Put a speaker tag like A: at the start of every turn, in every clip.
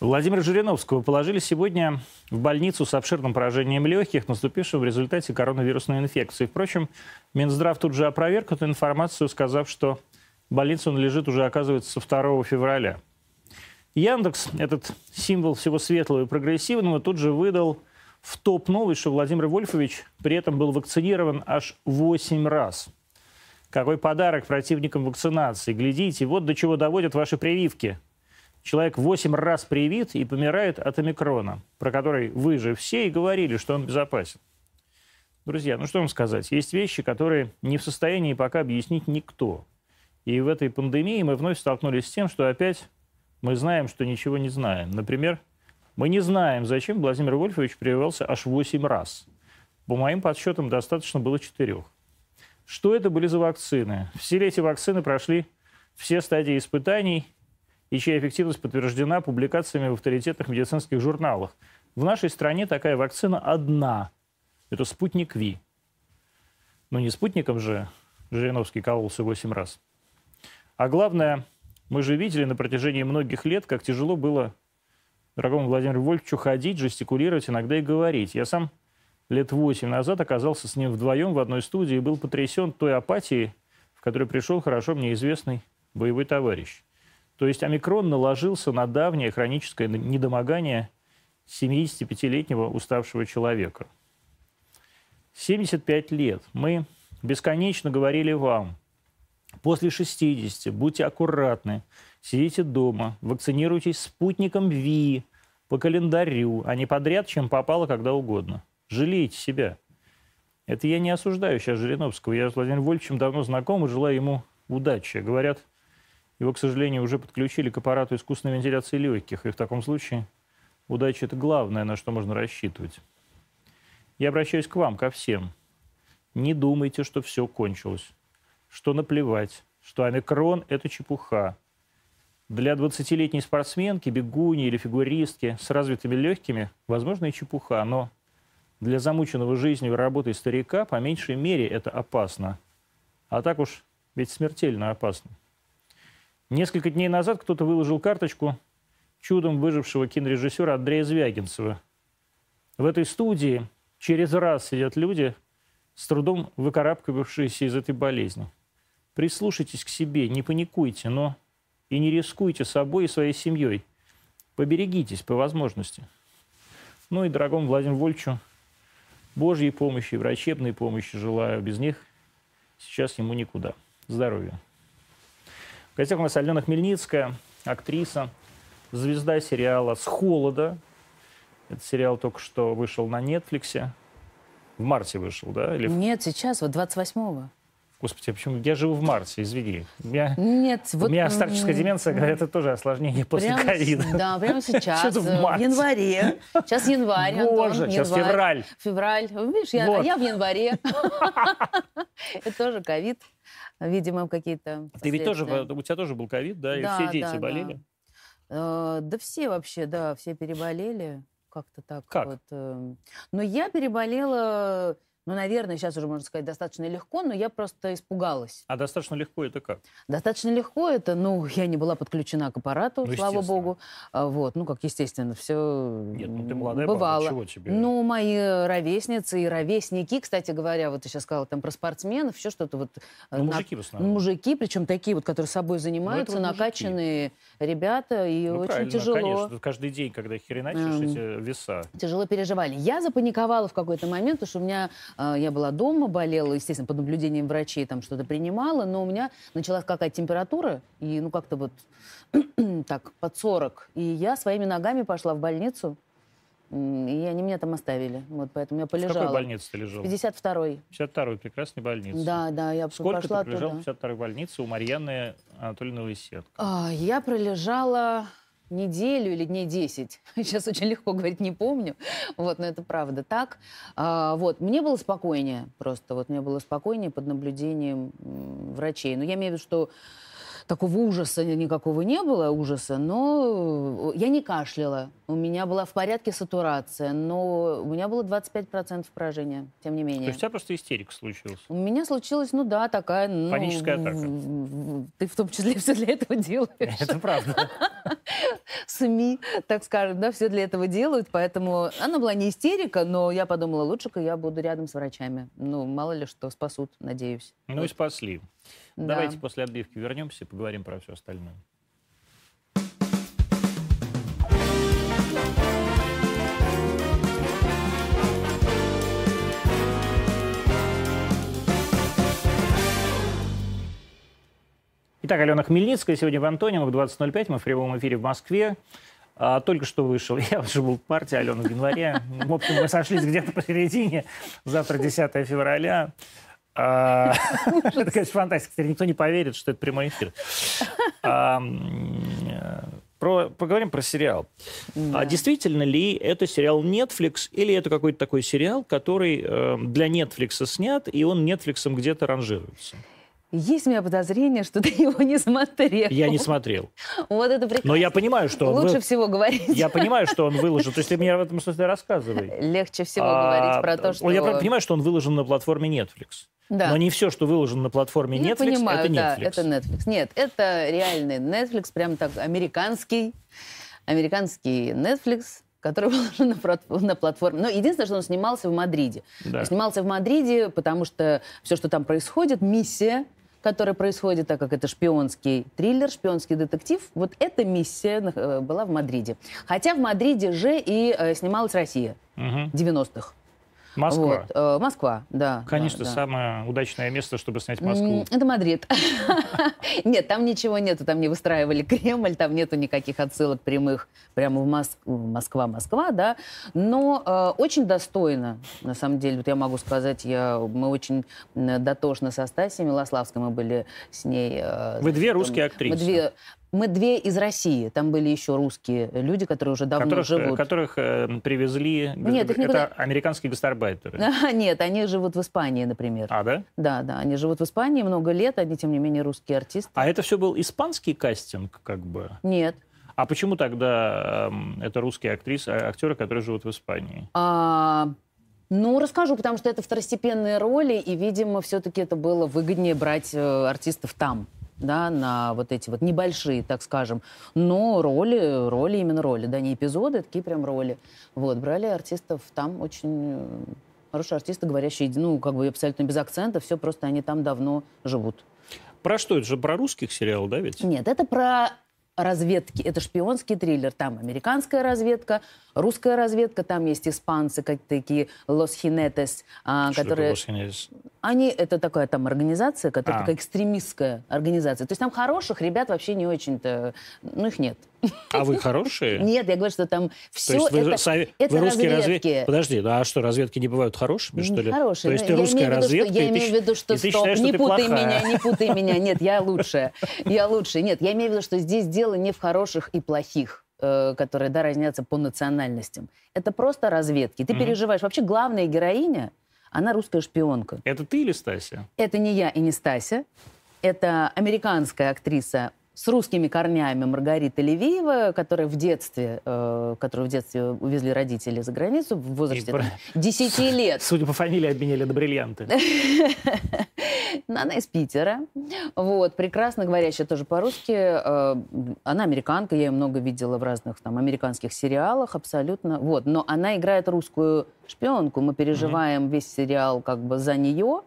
A: Владимира Жириновского положили сегодня в больницу с обширным поражением легких, наступившим в результате коронавирусной инфекции. Впрочем, Минздрав тут же опроверг эту информацию, сказав, что в больнице он лежит уже, оказывается, со 2 февраля. Яндекс, этот символ всего светлого и прогрессивного, тут же выдал в топ новость, что Владимир Вольфович при этом был вакцинирован аж 8 раз. Какой подарок противникам вакцинации. Глядите, вот до чего доводят ваши прививки – человек 8 раз привит и помирает от омикрона, про который вы же все и говорили, что он безопасен. Друзья, ну что вам сказать? Есть вещи, которые не в состоянии пока объяснить никто. И в этой пандемии мы вновь столкнулись с тем, что опять мы знаем, что ничего не знаем. Например, мы не знаем, зачем Владимир Вольфович прививался аж 8 раз. По моим подсчетам, достаточно было четырех. Что это были за вакцины? Все эти вакцины прошли все стадии испытаний и чья эффективность подтверждена публикациями в авторитетных медицинских журналах. В нашей стране такая вакцина одна. Это спутник Ви. Но не спутником же Жириновский кололся 8 раз. А главное, мы же видели на протяжении многих лет, как тяжело было дорогому Владимиру Вольфовичу ходить, жестикулировать, иногда и говорить. Я сам лет восемь назад оказался с ним вдвоем в одной студии и был потрясен той апатией, в которой пришел хорошо мне известный боевой товарищ. То есть омикрон наложился на давнее хроническое недомогание 75-летнего уставшего человека. 75 лет. Мы бесконечно говорили вам, после 60 будьте аккуратны, сидите дома, вакцинируйтесь спутником ВИ по календарю, а не подряд, чем попало, когда угодно. Жалейте себя. Это я не осуждаю сейчас Жириновского. Я с Владимиром Вольфовичем давно знаком и желаю ему удачи. Говорят, его, к сожалению, уже подключили к аппарату искусственной вентиляции легких, и в таком случае удача – это главное, на что можно рассчитывать. Я обращаюсь к вам, ко всем. Не думайте, что все кончилось, что наплевать, что омикрон – это чепуха. Для 20-летней спортсменки, бегуни или фигуристки с развитыми легкими, возможно, и чепуха, но для замученного жизнью и работой старика по меньшей мере это опасно. А так уж ведь смертельно опасно. Несколько дней назад кто-то выложил карточку чудом выжившего кинорежиссера Андрея Звягинцева. В этой студии через раз сидят люди, с трудом выкарабкавшиеся из этой болезни. Прислушайтесь к себе, не паникуйте, но и не рискуйте собой и своей семьей. Поберегитесь по возможности. Ну и дорогому Владимиру Вольчу Божьей помощи, врачебной помощи желаю. Без них сейчас ему никуда. Здоровья гостях у нас Алена Хмельницкая, актриса, звезда сериала «С холода». Этот сериал только что вышел на Нетфликсе. В марте вышел, да?
B: Или... Нет, сейчас, вот 28-го.
A: Господи, а почему? Я живу в марте, извини.
B: У меня, Нет,
A: вот... У меня старческая деменция, это тоже осложнение после
B: прямо,
A: ковида.
B: Да, прямо сейчас, в, в январе. Сейчас январь,
A: Боже,
B: Антон,
A: сейчас февраль.
B: Февраль. Видишь, я, вот. я в январе. Это тоже ковид видимо, какие-то
A: Ты ведь тоже, у тебя тоже был ковид, да? И все дети
B: да,
A: болели?
B: Да. Э, да все вообще, да, все переболели. Как-то так.
A: Как?
B: Вот. Эм. Но я переболела ну, наверное, сейчас уже можно сказать достаточно легко, но я просто испугалась.
A: А достаточно легко это как?
B: Достаточно легко это, ну, я не была подключена к аппарату, ну, слава богу. А, вот, ну, как естественно, все
A: Нет, ну ты молодая
B: бывало.
A: Баба, чего тебе?
B: Ну, мои ровесницы и ровесники, кстати говоря, вот ты сейчас сказала там про спортсменов, еще что-то вот.
A: Ну, на... мужики в основном.
B: Мужики, причем такие вот, которые собой занимаются, ну, накачанные мужики. ребята, и ну, очень тяжело.
A: конечно, каждый день, когда хереначишь эм, эти веса.
B: Тяжело переживали. Я запаниковала в какой-то момент, потому что у меня я была дома, болела, естественно, под наблюдением врачей там что-то принимала, но у меня началась какая-то температура, и ну как-то вот так, под 40. И я своими ногами пошла в больницу, и они меня там оставили. Вот поэтому я полежала. В
A: какой больнице ты лежала?
B: 52-й.
A: 52-й, прекрасной больнице.
B: Да, да, я
A: Сколько
B: пошла
A: ты пролежала в 52-й больнице у Марьяны Анатольевны Лысетко?
B: А, я пролежала неделю или дней 10. Сейчас очень легко говорить, не помню. Вот, но это правда так. А, вот, мне было спокойнее просто. Вот мне было спокойнее под наблюдением врачей. Но я имею в виду, что такого ужаса никакого не было, ужаса, но я не кашляла. У меня была в порядке сатурация, но у меня было 25% поражения, тем не менее. То
A: есть у тебя просто истерика случилась?
B: У меня случилась, ну да, такая... Ну,
A: Паническая атака?
B: Ты в том числе все для этого делаешь.
A: Это правда.
B: СМИ, так скажем, да, все для этого делают, поэтому она была не истерика, но я подумала, лучше-ка я буду рядом с врачами. Ну, мало ли что, спасут, надеюсь.
A: Ну
B: Вот.
A: и спасли.
B: Да.
A: Давайте после отбивки вернемся и поговорим про все остальное. Итак, Алена Хмельницкая сегодня в Антониумах, 20.05. Мы в прямом эфире в Москве. А, только что вышел. Я уже был в партии Алена в январе. В общем, мы сошлись где-то посередине. Завтра 10 февраля. А, Это, конечно, фантастика. Никто не поверит, что это прямой эфир. А, э, Про, поговорим про сериал.
B: Да.
A: А действительно ли это сериал Netflix или это какой-то такой сериал, который э, для Netflix снят, и он Netflix где-то ранжируется?
B: Есть у меня подозрение, что ты его не смотрел.
A: Я не смотрел.
B: Вот это прекрасно.
A: Но я понимаю, что.
B: Лучше
A: вы-
B: всего говорить.
A: Я понимаю, что он выложен. То есть ты мне в этом смысле рассказывай.
B: Легче всего
A: А,
B: говорить про то, что...
A: Я понимаю, что он выложен на платформе Netflix.
B: Да.
A: Но не все, что выложено на платформе
B: Я
A: Netflix,
B: понимаю,
A: это
B: да,
A: Netflix.
B: это Netflix. Нет, это реальный Netflix, прям так американский, американский Netflix, который выложен на, на платформе. Но единственное, что он снимался в Мадриде.
A: Да.
B: Снимался в Мадриде, потому что все, что там происходит, миссия, которая происходит, так как это шпионский триллер, шпионский детектив, вот эта миссия э, была в Мадриде. Хотя в Мадриде же и э, снималась Россия
A: Мгм.
B: 90-х.
A: Москва.
B: Вот, э, Москва, да.
A: Конечно,
B: да, да.
A: самое удачное место, чтобы снять Москву.
B: Это Мадрид. Нет, там ничего нету, там не выстраивали Кремль, там нету никаких отсылок прямых прямо в Моск- Москва, Москва, да. Но э, очень достойно, на самом деле, вот я могу сказать, я, мы очень дотошно со Стасией Милославской, мы были с ней. э,
A: Вы две русские
B: мы
A: актрисы.
B: две, мы две из России, там были еще русские люди, которые уже давно
A: которых,
B: живут.
A: которых э, привезли...
B: Нет, их
A: это
B: никуда-
A: американские гастарбайтеры.
B: Нет, они живут в Испании, например.
A: А, да?
B: Да, да, они живут в Испании много лет, они, тем не менее, русские артисты.
A: А это все был испанский кастинг, как бы?
B: Нет.
A: А почему тогда эм, это русские актрисы, а, актеры, которые живут в Испании?
B: А, ну, расскажу, потому что это второстепенные роли, и, видимо, все-таки это было выгоднее брать э, артистов там, да, на вот эти вот небольшие, так скажем. Но роли, роли именно роли, да, не эпизоды, а такие прям роли. Вот, брали артистов там очень э, хорошие артисты, говорящие, ну, как бы абсолютно без акцента, все просто они там давно живут.
A: Про что? Это же про русских сериал, да ведь?
B: Нет, это про разведки. Это шпионский триллер. Там американская разведка, русская разведка, там есть испанцы, как такие Los Jinetes, а,
A: Что
B: которые... Они, это такая там организация, которая
A: А.
B: такая экстремистская организация. То есть там хороших ребят вообще не очень-то... Ну, их нет.
A: А вы хорошие?
B: Нет, я говорю, что там все
A: вы,
B: это,
A: сове-
B: это
A: вы русские
B: разведки.
A: разведки? Подожди, ну а что, разведки не бывают хорошими, что ли?
B: Хорошие.
A: То есть ты
B: я
A: русская разведка,
B: я имею в виду, что стоп, не путай меня, не путай меня. Нет, я лучшая. Я лучшая. Нет, я имею в виду, что здесь дело не в хороших и плохих э, которые, да, разнятся по национальностям. Это просто разведки. Ты переживаешь. Вообще главная героиня, она русская шпионка.
A: Это ты или Стася?
B: Это не я и не Стася. Это американская актриса с русскими корнями Маргарита Левиева, которая в детстве, э, которую в детстве увезли родители за границу в возрасте
A: И
B: там, 10 лет.
A: Судя по фамилии, обменяли на бриллианты.
B: Она из Питера. Вот, прекрасно говорящая тоже по-русски. Э, Она американка, я ее много видела в разных там американских сериалах, абсолютно. Вот, но она играет русскую шпионку. Мы переживаем весь сериал как бы за нее.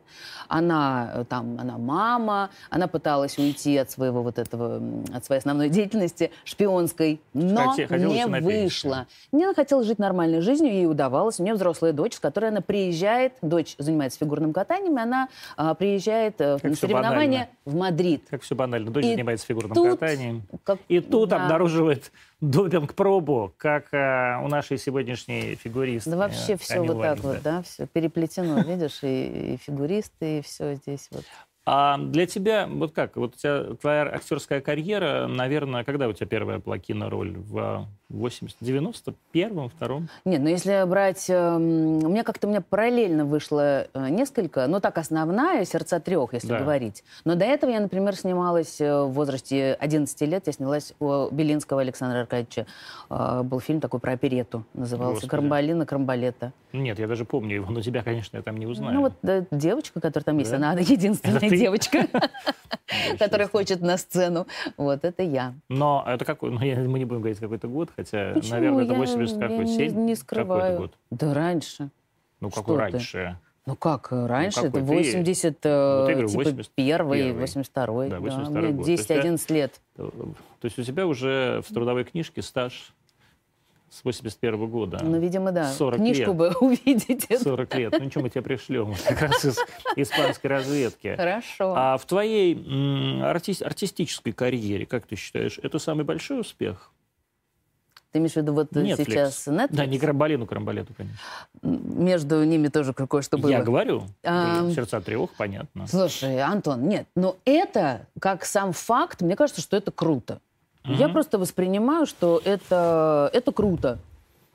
B: Она э, там, она мама, она пыталась уйти от своего вот этого, от своей основной деятельности шпионской, но
A: хотела
B: не вышло. Не она хотела жить нормальной жизнью, ей удавалось. У нее взрослая дочь, с которой она приезжает, дочь занимается фигурным катанием, и она а, приезжает э,
A: Как
B: на соревнования в Мадрид.
A: Как все банально. Дочь
B: И
A: занимается фигурным
B: тут-
A: катанием.
B: Как-
A: И тут
B: да.
A: обнаруживает допинг-пробу, как э, у нашей сегодняшней фигуристки.
B: Да вообще все
A: они
B: вот так
A: Лайнс,
B: вот, да, все переплетено, видишь, и, и фигуристы, и все здесь вот.
A: А для тебя, вот как, вот у тебя твоя актерская карьера, наверное, когда у тебя первая была кинороль? В, 80, 91-м, втором.
B: Нет, ну если брать... э, У меня как-то у меня параллельно вышло э, несколько, ну так основная «Сердца трех», если
A: Да.
B: говорить. Но до этого я, например, снималась э, в возрасте 11 лет, я снялась у Белинского Александра Аркадьевича. Э, Был фильм такой про оперету, назывался. «Карамбалина, Карамбалета».
A: Нет, я даже помню его, но тебя, конечно, я там не узнаю.
B: Ну вот э, девочка, которая там есть,
A: Да?
B: она единственная девочка,
A: Да,
B: которая хочет на сцену. Вот, это я.
A: Но это какой, ну, мы не будем говорить какой-то год, хотя,
B: Почему?
A: наверное, это
B: Я-
A: 80
B: я
A: какой,
B: не-
A: 7?
B: не
A: Какой
B: скрываю.
A: это год?
B: Да раньше.
A: Ну,
B: Что
A: какой
B: ты?
A: раньше?
B: Ну как, э, раньше?
A: какой?
B: это
A: Ты-
B: 80,
A: Вот я говорю,
B: типа
A: 81-й.
B: 1 82
A: Да,
B: Да,
A: 82-й
B: мне
A: год. То есть я-
B: 10-11 лет.
A: То есть у тебя уже в трудовой книжке стаж с 81 года.
B: Ну, видимо, да.
A: 40
B: Книжку
A: лет.
B: бы увидеть.
A: 40 лет. Ну, ничего, мы тебя пришлем. Как раз из испанской разведки.
B: Хорошо.
A: А в твоей м, арти- артистической карьере, как ты считаешь, это самый большой успех?
B: Ты имеешь в виду вот э,
A: Netflix.
B: сейчас Netflix?
A: Да, не Карамбалину, Карамбалету, конечно.
B: Между ними тоже кое-что было.
A: Я говорю.
B: Ам.
A: Сердца трех, понятно.
B: Слушай, Антон, нет, но это, как сам факт, мне кажется, что это круто. Я
A: Мгм.
B: просто воспринимаю, что это, это круто.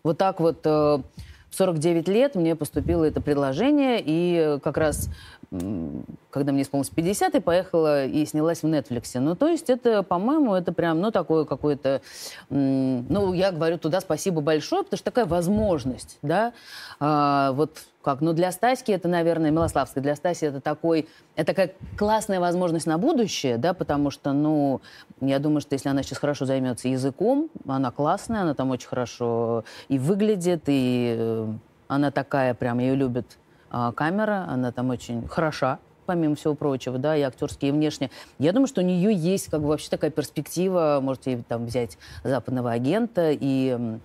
B: Вот так вот э, в 49 лет мне поступило это предложение, и э, как раз, когда мне исполнилось 50, я поехала и снялась в Netflix. Ну, то есть это, по-моему, это прям, ну, такое какое-то... Ну, я говорю туда спасибо большое, потому что такая возможность, да, А, вот как, ну, для Стаськи это, наверное, Милославской, для Стаси это такой, это такая классная возможность на будущее, да, потому что, ну, я думаю, что если она сейчас хорошо займется языком, она классная, она там очень хорошо и выглядит, и э, она такая прям, ее любит а, камера, она там очень хороша, помимо всего прочего, да, и актерски, и внешне. Я думаю, что у нее есть как бы вообще такая перспектива, можете там взять западного агента и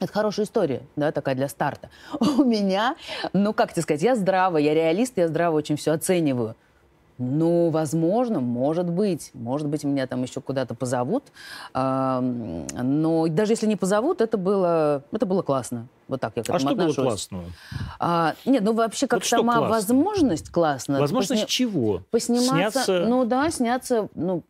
B: это хорошая история, да, такая для старта. У меня, ну, как тебе сказать, я здраво, я реалист, я здраво очень все оцениваю. Ну, возможно, может быть. Может быть, меня там еще куда-то позовут. Но даже если не позовут, это было, это было классно. Вот так я к
A: А
B: этому
A: что было
B: отношусь.
A: классного?
B: А, нет, ну вообще как
A: Вот что
B: сама
A: классно?
B: возможность классно.
A: Возможность
B: Посни-
A: чего?
B: Посниматься,
A: Сняться-
B: ну да, сняться, ну,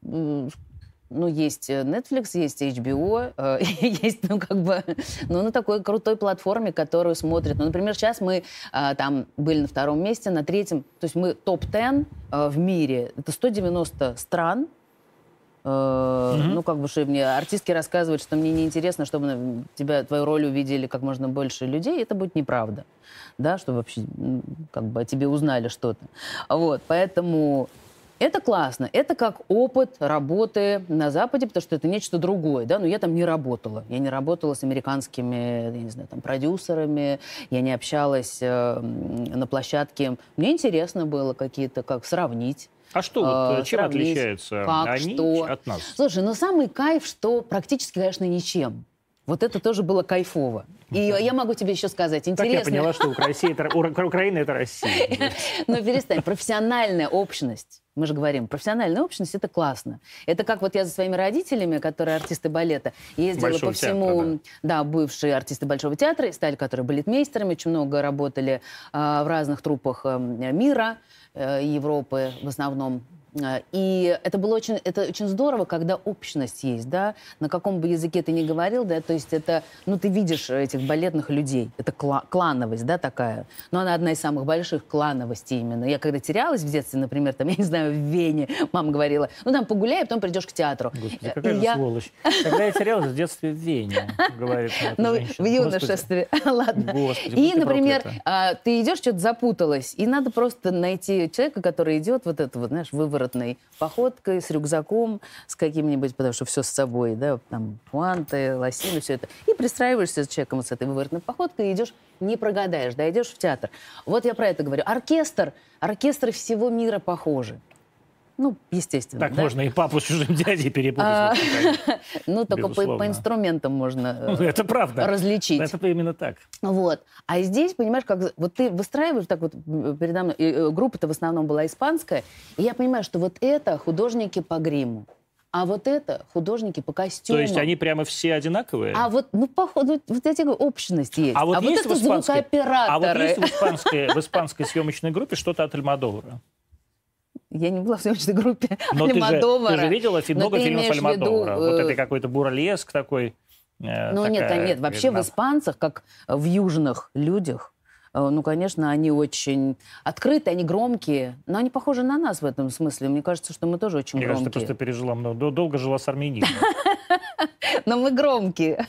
B: ну, есть э, Netflix, есть HBO, э, есть, ну, как бы, ну, на такой крутой платформе, которую смотрят. Ну, например, сейчас мы а, там были на втором месте, на третьем, то есть мы топ-10 э, в мире. Это 190 стран, Э. Ну, как бы, мне артистки рассказывают, что мне неинтересно, чтобы тебя, твою роль увидели как можно больше людей, это будет неправда. Да, чтобы вообще, как бы, о тебе узнали что-то. Вот, поэтому это классно. Это как опыт работы на Западе, потому что это нечто другое, да, но я там не работала. Я не работала с американскими, я не знаю, там, продюсерами, я не общалась э, на площадке. Мне интересно было какие-то, как сравнить.
A: А что, вот, чем
B: сравнить,
A: отличаются
B: как,
A: они
B: что.
A: от нас?
B: Слушай, ну самый кайф, что практически, конечно, ничем. Вот это тоже было кайфово. И я могу тебе еще сказать,
A: Так я
B: интересно,
A: поняла, что Россия это- Украина — это Россия.
B: но Ну, перестань, профессиональная общность, мы же говорим, профессиональная общность это классно. Это как вот я за своими родителями, которые артисты балета, ездила
A: Большого
B: по всему,
A: театра,
B: да. бывшие артисты Большого театра, стали, которые балетмейстерами, очень много работали а, в разных труппах э, мира, э, Европы в основном. А, И это было очень, это очень здорово, когда общность есть, да, на каком бы языке ты ни говорил, да, то есть это, ну, ты видишь этих балетных людей, это кла- клановость, да, такая, но она одна из самых больших клановостей именно. Я когда терялась в детстве, например, там, я не знаю, в Вене, мама говорила, ну, там погуляй, а потом придешь к театру.
A: Господи,
B: И
A: какая же
B: я-
A: сволочь. Когда я терялась в детстве в Вене, говорит
B: Ну, в юношестве, ладно.
A: Господи,
B: И, например, а, ты идешь, что-то запуталась, и надо просто найти человека, который идет вот это вот, знаешь, выворотной походкой, с рюкзаком, с каким-нибудь, потому что все с собой, да, там, пуанты, лосины, все это. И пристраиваешься с человеком с этой выворотной походкой и идешь, не прогадаешь, да, идешь в театр. Вот я про это говорю. Оркестр, оркестры всего мира похожи. Ну, естественно.
A: Так
B: да?
A: можно и папу с чужим дядей
B: А,
A: перепутать.
B: Ну, только по, инструментам можно э,
A: Ну, Это правда.
B: различить.
A: Это именно так.
B: Вот. А здесь, понимаешь, как вот ты выстраиваешь так вот м, передо мной, э, группа-то в основном была испанская, и я понимаю, что вот это художники по гриму, а вот это художники по
A: То
B: костюмам.
A: есть они прямо все одинаковые?
B: А вот, ну, походу, вот я тебе говорю, общность есть.
A: А вот есть
B: это
A: в испанской-
B: звукооператоры.
A: А вот есть в испанской, в испанской съемочной группе что-то от Альмадовара?
B: Я не была в съемочной группе
A: Но ты же,
B: Альмадовара.
A: ты же видела фи-
B: Но
A: много фильмов
B: в виду,
A: Альмадовара. Вот
B: э,
A: это какой-то бурлеск такой. э,
B: Ну нет,
A: такая
B: нет, вообще в
A: видна.
B: испанцах, как в южных людях, э, ну, конечно, они очень открытые, они громкие, но они похожи на нас в этом смысле. Мне кажется, что мы тоже очень
A: Мне кажется, ты
B: громкие.
A: просто пережила много, дол- долго жила с армянизмом.
B: Но мы громкие.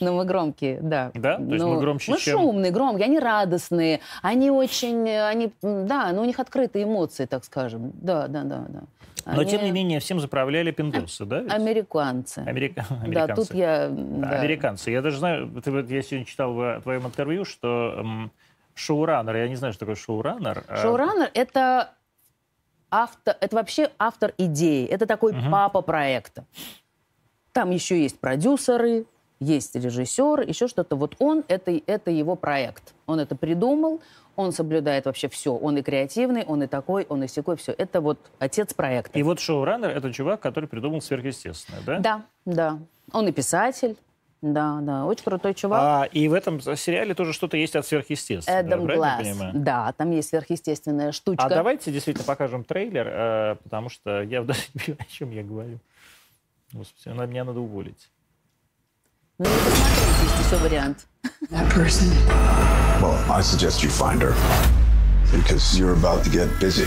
B: Но мы громкие, да.
A: Да? То есть мы громче,
B: Мы шумные, громкие, они радостные, они очень, э, они, да, но у них открытые эмоции, так скажем. Да, да, да, да.
A: Но,
B: Они
A: тем не менее, всем заправляли пиндосы, да? ведь?
B: Американцы.
A: Америка-
B: Да,
A: Американцы.
B: тут я...
A: Да,
B: да.
A: Американцы. Я даже знаю, ты я сегодня читал в твоем интервью, что шоураннер, я не знаю, что такое шоураннер. а,
B: Шоураннер — это автор, это вообще автор идеи. Это такой
A: Мгм.
B: папа проекта. Там еще есть продюсеры, есть режиссер, еще что-то. Вот он, это, это его проект. Он это придумал, он соблюдает вообще все. Он и креативный, он и такой, он и секой, все. Это вот отец проекта.
A: И вот шоураннер — это чувак, который придумал сверхъестественное, да?
B: Да, да. Он и писатель. Да, да. Очень крутой чувак.
A: А, и в этом сериале тоже что-то есть от сверхъестественного,
B: Эдам
A: правильно я
B: Глаз.
A: понимаю?
B: Да, там есть сверхъестественная штучка.
A: А давайте действительно покажем трейлер, э, потому что я даже не понимаю, о чем я говорю. Господи, на- меня надо уволить.
B: Ну, посмотрите, есть еще вариант.
C: That person.
D: Well, I suggest you find her because you're about to get busy.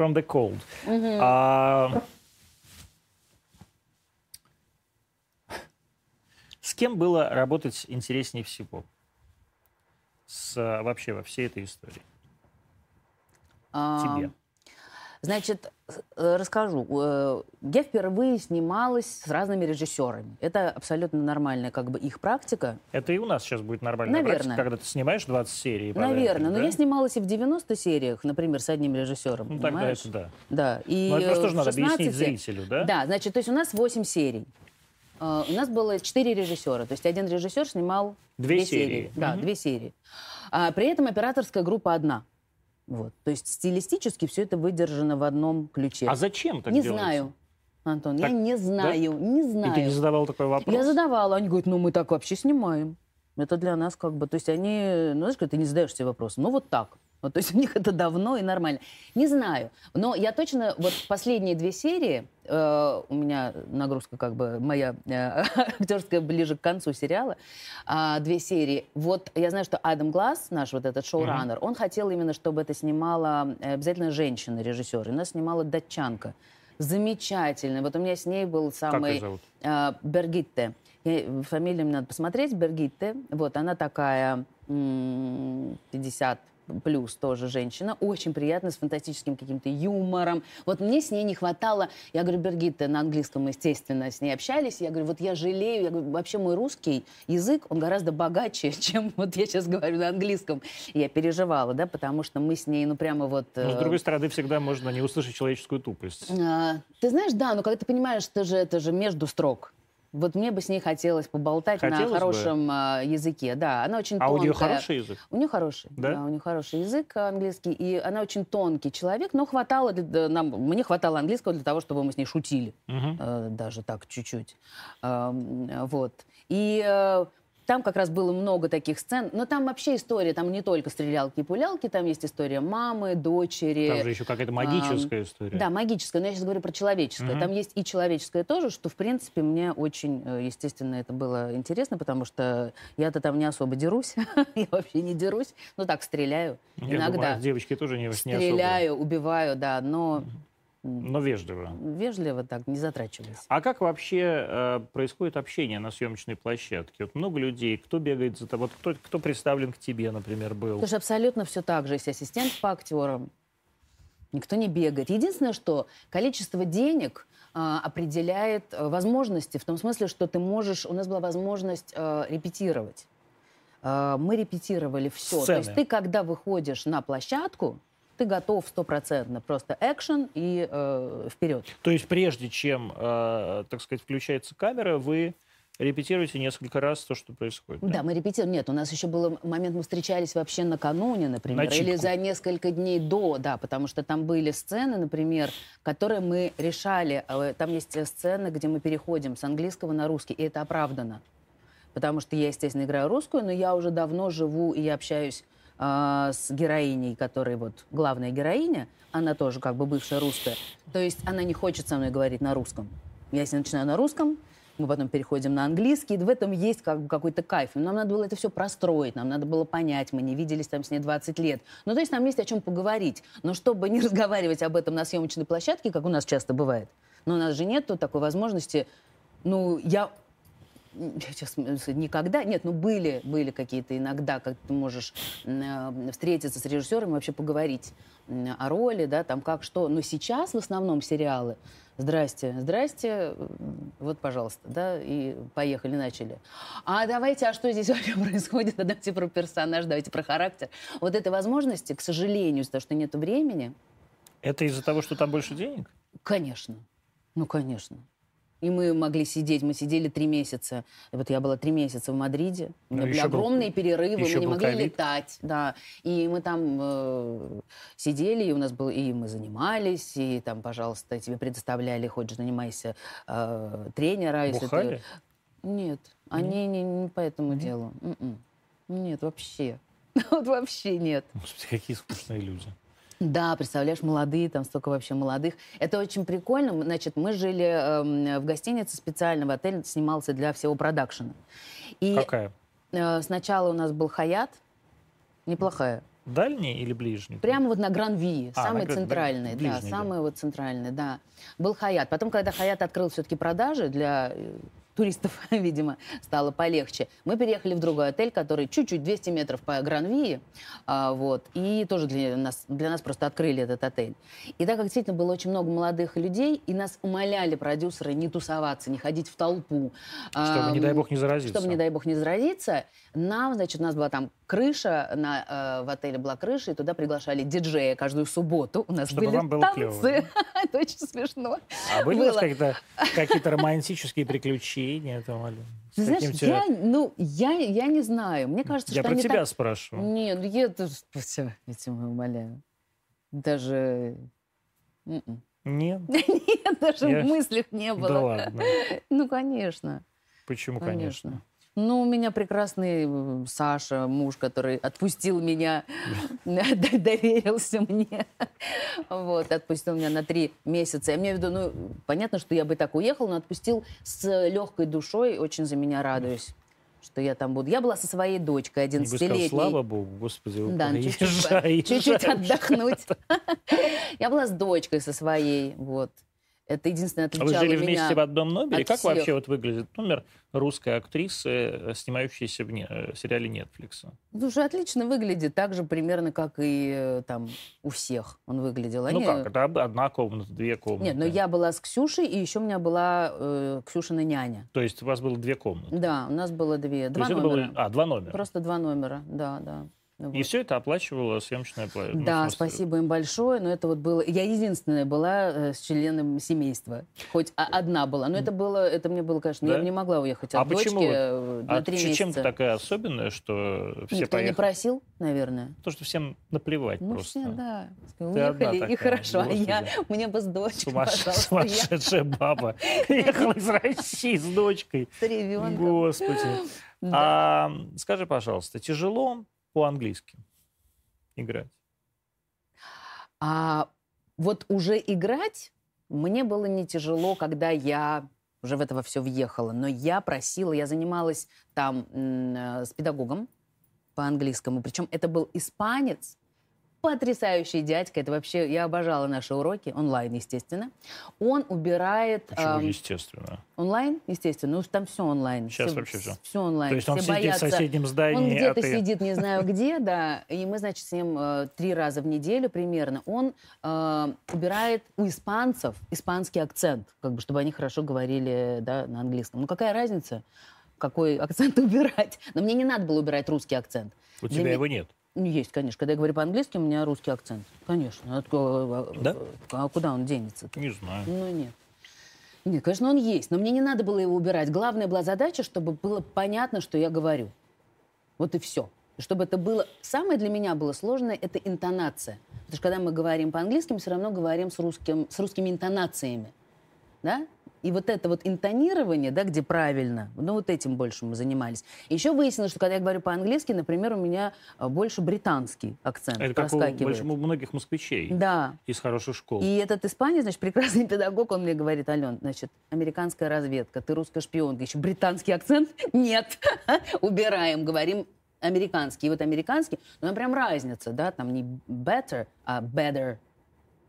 A: From the cold. А, С кем было работать интереснее всего? С, вообще во всей этой истории.
B: А,
A: Тебе.
B: Значит, э, расскажу. Э, Я впервые снималась с разными режиссерами. Это абсолютно нормальная как бы их практика.
A: Это и у нас сейчас будет нормальная
B: Наверное.
A: практика, когда ты снимаешь 20 серий.
B: Наверное. Но
A: да?
B: я снималась и в 90 сериях, например, с одним режиссером.
A: Ну, тогда
B: понимаешь?
A: это да.
B: Да. И
A: Ну, это
B: э,
A: тоже надо объяснить
B: 16
A: зрителю, да?
B: Да, значит, то есть у нас 8 серий. Э, У нас было 4 режиссера. То есть один режиссер снимал
A: Две
B: две
A: серии.
B: Да,
A: Мгм.
B: две серии. А при этом операторская группа одна. Вот. То есть стилистически все это выдержано в одном ключе.
A: А зачем так
B: не
A: делается?
B: знаю, Антон,
A: Так,
B: я не знаю, не
A: И
B: знаю.
A: ты не задавал такой вопрос?
B: Я задавала, они говорят, ну мы так вообще снимаем. Это для нас как бы, то есть они, ну знаешь, как ты не задаешь себе вопросы, ну вот так. Вот, то есть у них это давно и нормально. Не знаю, но я точно, вот последние две серии, э, у меня нагрузка как бы моя э, актерская ближе к концу сериала, а, две серии. Вот я знаю, что Адам Глаз, наш вот этот шоураннер, он хотел именно, чтобы это снимала э, обязательно женщина-режиссер. И нас снимала датчанка. Замечательная. Вот у меня с ней был самый... А, Бергитте. Я- Фамилию мне надо посмотреть. Бергитте. Вот, она такая м, 50 плюс тоже женщина, очень приятная, с фантастическим каким-то юмором. Вот мне с ней не хватало, я говорю, Бергитте, на английском, естественно, с ней общались, я говорю, вот я жалею, я говорю, вообще мой русский язык, он гораздо богаче, чем вот я сейчас говорю на английском. Я переживала, да, потому что мы с ней, ну, прямо вот...
A: Но, с
B: э,
A: другой стороны, всегда можно не услышать человеческую тупость.
B: а, Ты знаешь, да, но когда ты понимаешь, что же это же между строк. Вот мне бы с ней хотелось поболтать
A: Хотелось
B: на
A: бы?
B: хорошем а, языке. Да, она очень
A: А у
B: тонкая.
A: нее хороший язык?
B: У нее хороший,
A: Да?
B: да? у нее хороший язык английский, и она очень тонкий человек, но хватало для- нам, мне хватало английского для того, чтобы мы с ней шутили,
A: Мгм.
B: э, даже так чуть-чуть, Эм, вот. И э, там как раз было много таких сцен, но там вообще история, там не только стрелялки и пулялки, там есть история мамы, дочери.
A: Там же еще какая-то магическая история.
B: Да, магическое, но я сейчас говорю про человеческое.
A: Мгм.
B: Там есть и человеческое тоже, что, в принципе, мне очень, э, естественно, это было интересно, потому что я-то там не особо дерусь, я вообще не дерусь, ну так, стреляю
A: Я
B: иногда.
A: думаю, девочки тоже не, не особо.
B: Стреляю, убиваю, да, но
A: Но вежливо.
B: вежливо так, не затрачиваясь.
A: А как вообще э, происходит общение на съемочной площадке? Вот много людей, кто бегает за тобой, вот кто, кто представлен к тебе, например, был?
B: Что абсолютно все так же. Есть ассистент по актерам, никто не бегает. Единственное, что количество денег а, определяет э, возможности, в том смысле, что ты можешь... У нас была возможность э, репетировать. Э, мы репетировали все. То
A: Сцены.
B: есть ты, когда выходишь на площадку, ты готов стопроцентно. Просто экшен и э, вперед.
A: То есть прежде чем, э, так сказать, включается камера, вы репетируете несколько раз то, что происходит.
B: Да, мы репетируем. Нет, у нас еще был момент, мы встречались вообще накануне, например,
A: На
B: или за несколько дней до, да, потому что там были сцены, например, которые мы решали. Э, Там есть э, сцены, где мы переходим с английского на русский, и это оправдано. потому что я, естественно, играю русскую, но я уже давно живу и я общаюсь а, с героиней, которая вот главная героиня, она тоже как бы бывшая русская. То есть она не хочет со мной говорить на русском. Я если начинаю на русском, мы потом переходим на английский, в этом есть как бы какой-то кайф. Нам надо было это все простроить, нам надо было понять, мы не виделись там с ней 20 лет. Ну, то есть нам есть о чем поговорить. Но чтобы не разговаривать об этом на съемочной площадке, как у нас часто бывает, но у нас же нет такой возможности. Ну, я сейчас никогда, нет, ну были, были какие-то иногда, как ты можешь э, встретиться с режиссером и вообще поговорить о роли, да, там как что. Но сейчас в основном сериалы Здрасте, здрасте, вот, пожалуйста, да, и поехали, начали. А давайте, а что здесь вообще происходит? А давайте про персонаж, давайте про характер. Вот этой возможности, к сожалению, из-за того, что нет времени.
A: Это из-за того, что там больше денег?
B: Конечно. Ну, конечно. И мы могли сидеть, мы сидели три месяца. И вот я была три месяца в Мадриде. У меня ну, были огромные был, перерывы, мы не могли COVID. летать. Да. И мы там э, сидели, и у нас был, и мы занимались, и там, пожалуйста, тебе предоставляли, хочешь, занимайся э, тренера. Если
A: Бухали?
B: ты... Нет, они не, не по этому нет? делу. М-м. Нет, вообще. Вот вообще нет.
A: Господи, какие скучные люди.
B: Да, представляешь, молодые, там столько вообще молодых. Это очень прикольно. Значит, мы жили э, в гостинице специально, в отеле снимался для всего продакшена.
A: И Какая?
B: Э, сначала у нас был Хаят, неплохая.
A: Дальний или ближний?
B: Прямо вот на Гран-Ви, а, самый на, центральный, ближний, да, самый вот центральный, да. Был Хаят. Потом, когда Хаят открыл все-таки продажи для э, туристов, видимо, стало полегче. Мы переехали в другой отель, который чуть-чуть 200 метров по Гранвии, а, вот, и тоже для нас, для нас просто открыли этот отель. И так как действительно было очень много молодых людей, и нас умоляли продюсеры не тусоваться, не ходить в толпу.
A: Чтобы, а, не дай бог, не заразиться.
B: Чтобы, не дай бог, не заразиться, нам, значит, у нас была там крыша, на, э, в отеле была крыша, и туда приглашали диджея каждую субботу. У нас
A: Чтобы
B: были
A: вам было
B: танцы. Это очень смешно.
A: А были у вас какие-то романтические приключения? Там,
B: знаешь, я, ну, я, я не знаю. Мне кажется,
A: я
B: что
A: про
B: они
A: тебя
B: так...
A: спрашиваю.
B: Нет, ну, я я тебя умоляю. Даже...
A: М-м. Нет?
B: Нет, даже я... в мыслях не было.
A: Да ладно.
B: Ну, конечно.
A: Почему, конечно? конечно?
B: Ну, у меня прекрасный э, Саша, муж, который отпустил меня, доверился мне. Вот, отпустил меня на три месяца. Я имею в виду, ну, понятно, что я бы так уехал, но отпустил с легкой душой, очень за меня радуюсь что я там буду. Я была со своей дочкой, 11-летней.
A: Слава богу, господи,
B: да, ну, чуть-чуть отдохнуть. Я была с дочкой со своей, вот. Это единственное отличало
A: а Вы жили
B: меня
A: вместе в одном номере? Как
B: всех.
A: вообще вот выглядит номер русской актрисы, э, снимающейся в, не, э, сериале Netflix?
B: Слушай, отлично выглядит. Так же примерно, как и э, там у всех он выглядел.
A: Ну
B: Они...
A: Ну как, это одна комната, две комнаты?
B: Нет, но я была с Ксюшей, и еще у меня была э, Ксюшина няня.
A: То есть у вас было две комнаты?
B: Да, у нас было две. Два номера.
A: Было... А, два номера?
B: Просто два номера, да, да.
A: Вот. И все это оплачивала съемочная плата?
B: Ну, да, спасибо им большое. Но это вот было... Я единственная была э, с членом семейства. Хоть одна была. Но это было... Это мне было, конечно... Да? Я не могла уехать от
A: а
B: дочки
A: почему?
B: Э, на
A: а
B: три месяца.
A: чем-то такая особенная, что все
B: Никто
A: поехали?
B: не просил, наверное.
A: То, что всем наплевать
B: ну,
A: просто.
B: все, да. Уехали, и хорошо. Господи. А я... Мне бы с дочкой, пожалуйста.
A: Сумасшедшая баба. Ехала из России с дочкой.
B: С ребенком.
A: Господи. Да. А, скажи, пожалуйста, тяжело по-английски? играть?
B: А вот уже играть мне было не тяжело, когда я уже в это все въехала. Но я просила, я занималась там э, с педагогом по английскому. Причем это был испанец, потрясающий дядька. Это вообще, я обожала наши уроки, онлайн, естественно. Он убирает...
A: Почему эм, естественно?
B: Онлайн, естественно. Ну, там все онлайн.
A: Сейчас все, вообще все.
B: Все онлайн.
A: То есть он
B: все
A: сидит
B: боятся.
A: в соседнем здании,
B: Он где-то
A: а ты...
B: сидит, не знаю где, да. И мы, значит, с ним э, три раза в неделю примерно. Он э, убирает у испанцев испанский акцент, как бы, чтобы они хорошо говорили да, на английском. Ну, какая разница? какой акцент убирать. Но мне не надо было убирать русский акцент.
A: У Для тебя меня... его нет?
B: Есть, конечно. Когда я говорю по-английски, у меня русский акцент. Конечно.
A: Да?
B: А куда он денется?
A: -то? Не знаю.
B: Ну, нет. Нет, конечно, он есть, но мне не надо было его убирать. Главная была задача, чтобы было понятно, что я говорю. Вот и все. Чтобы это было... Самое для меня было сложное — это интонация. Потому что когда мы говорим по-английски, мы все равно говорим с, русским, с русскими интонациями. Да? И вот это вот интонирование, да, где правильно, ну вот этим больше мы занимались. Еще выяснилось, что когда я говорю по-английски, например, у меня а, больше британский акцент
A: Это
B: проскакивает.
A: больш- у многих москвичей
B: Да.
A: из хороших школ.
B: И этот испанец, значит, прекрасный педагог, он мне говорит, Ален, значит, американская разведка, ты русская шпионка, еще британский акцент? Нет. Убираем, говорим американский. И вот американский, ну, там прям разница, да, там не better, а better.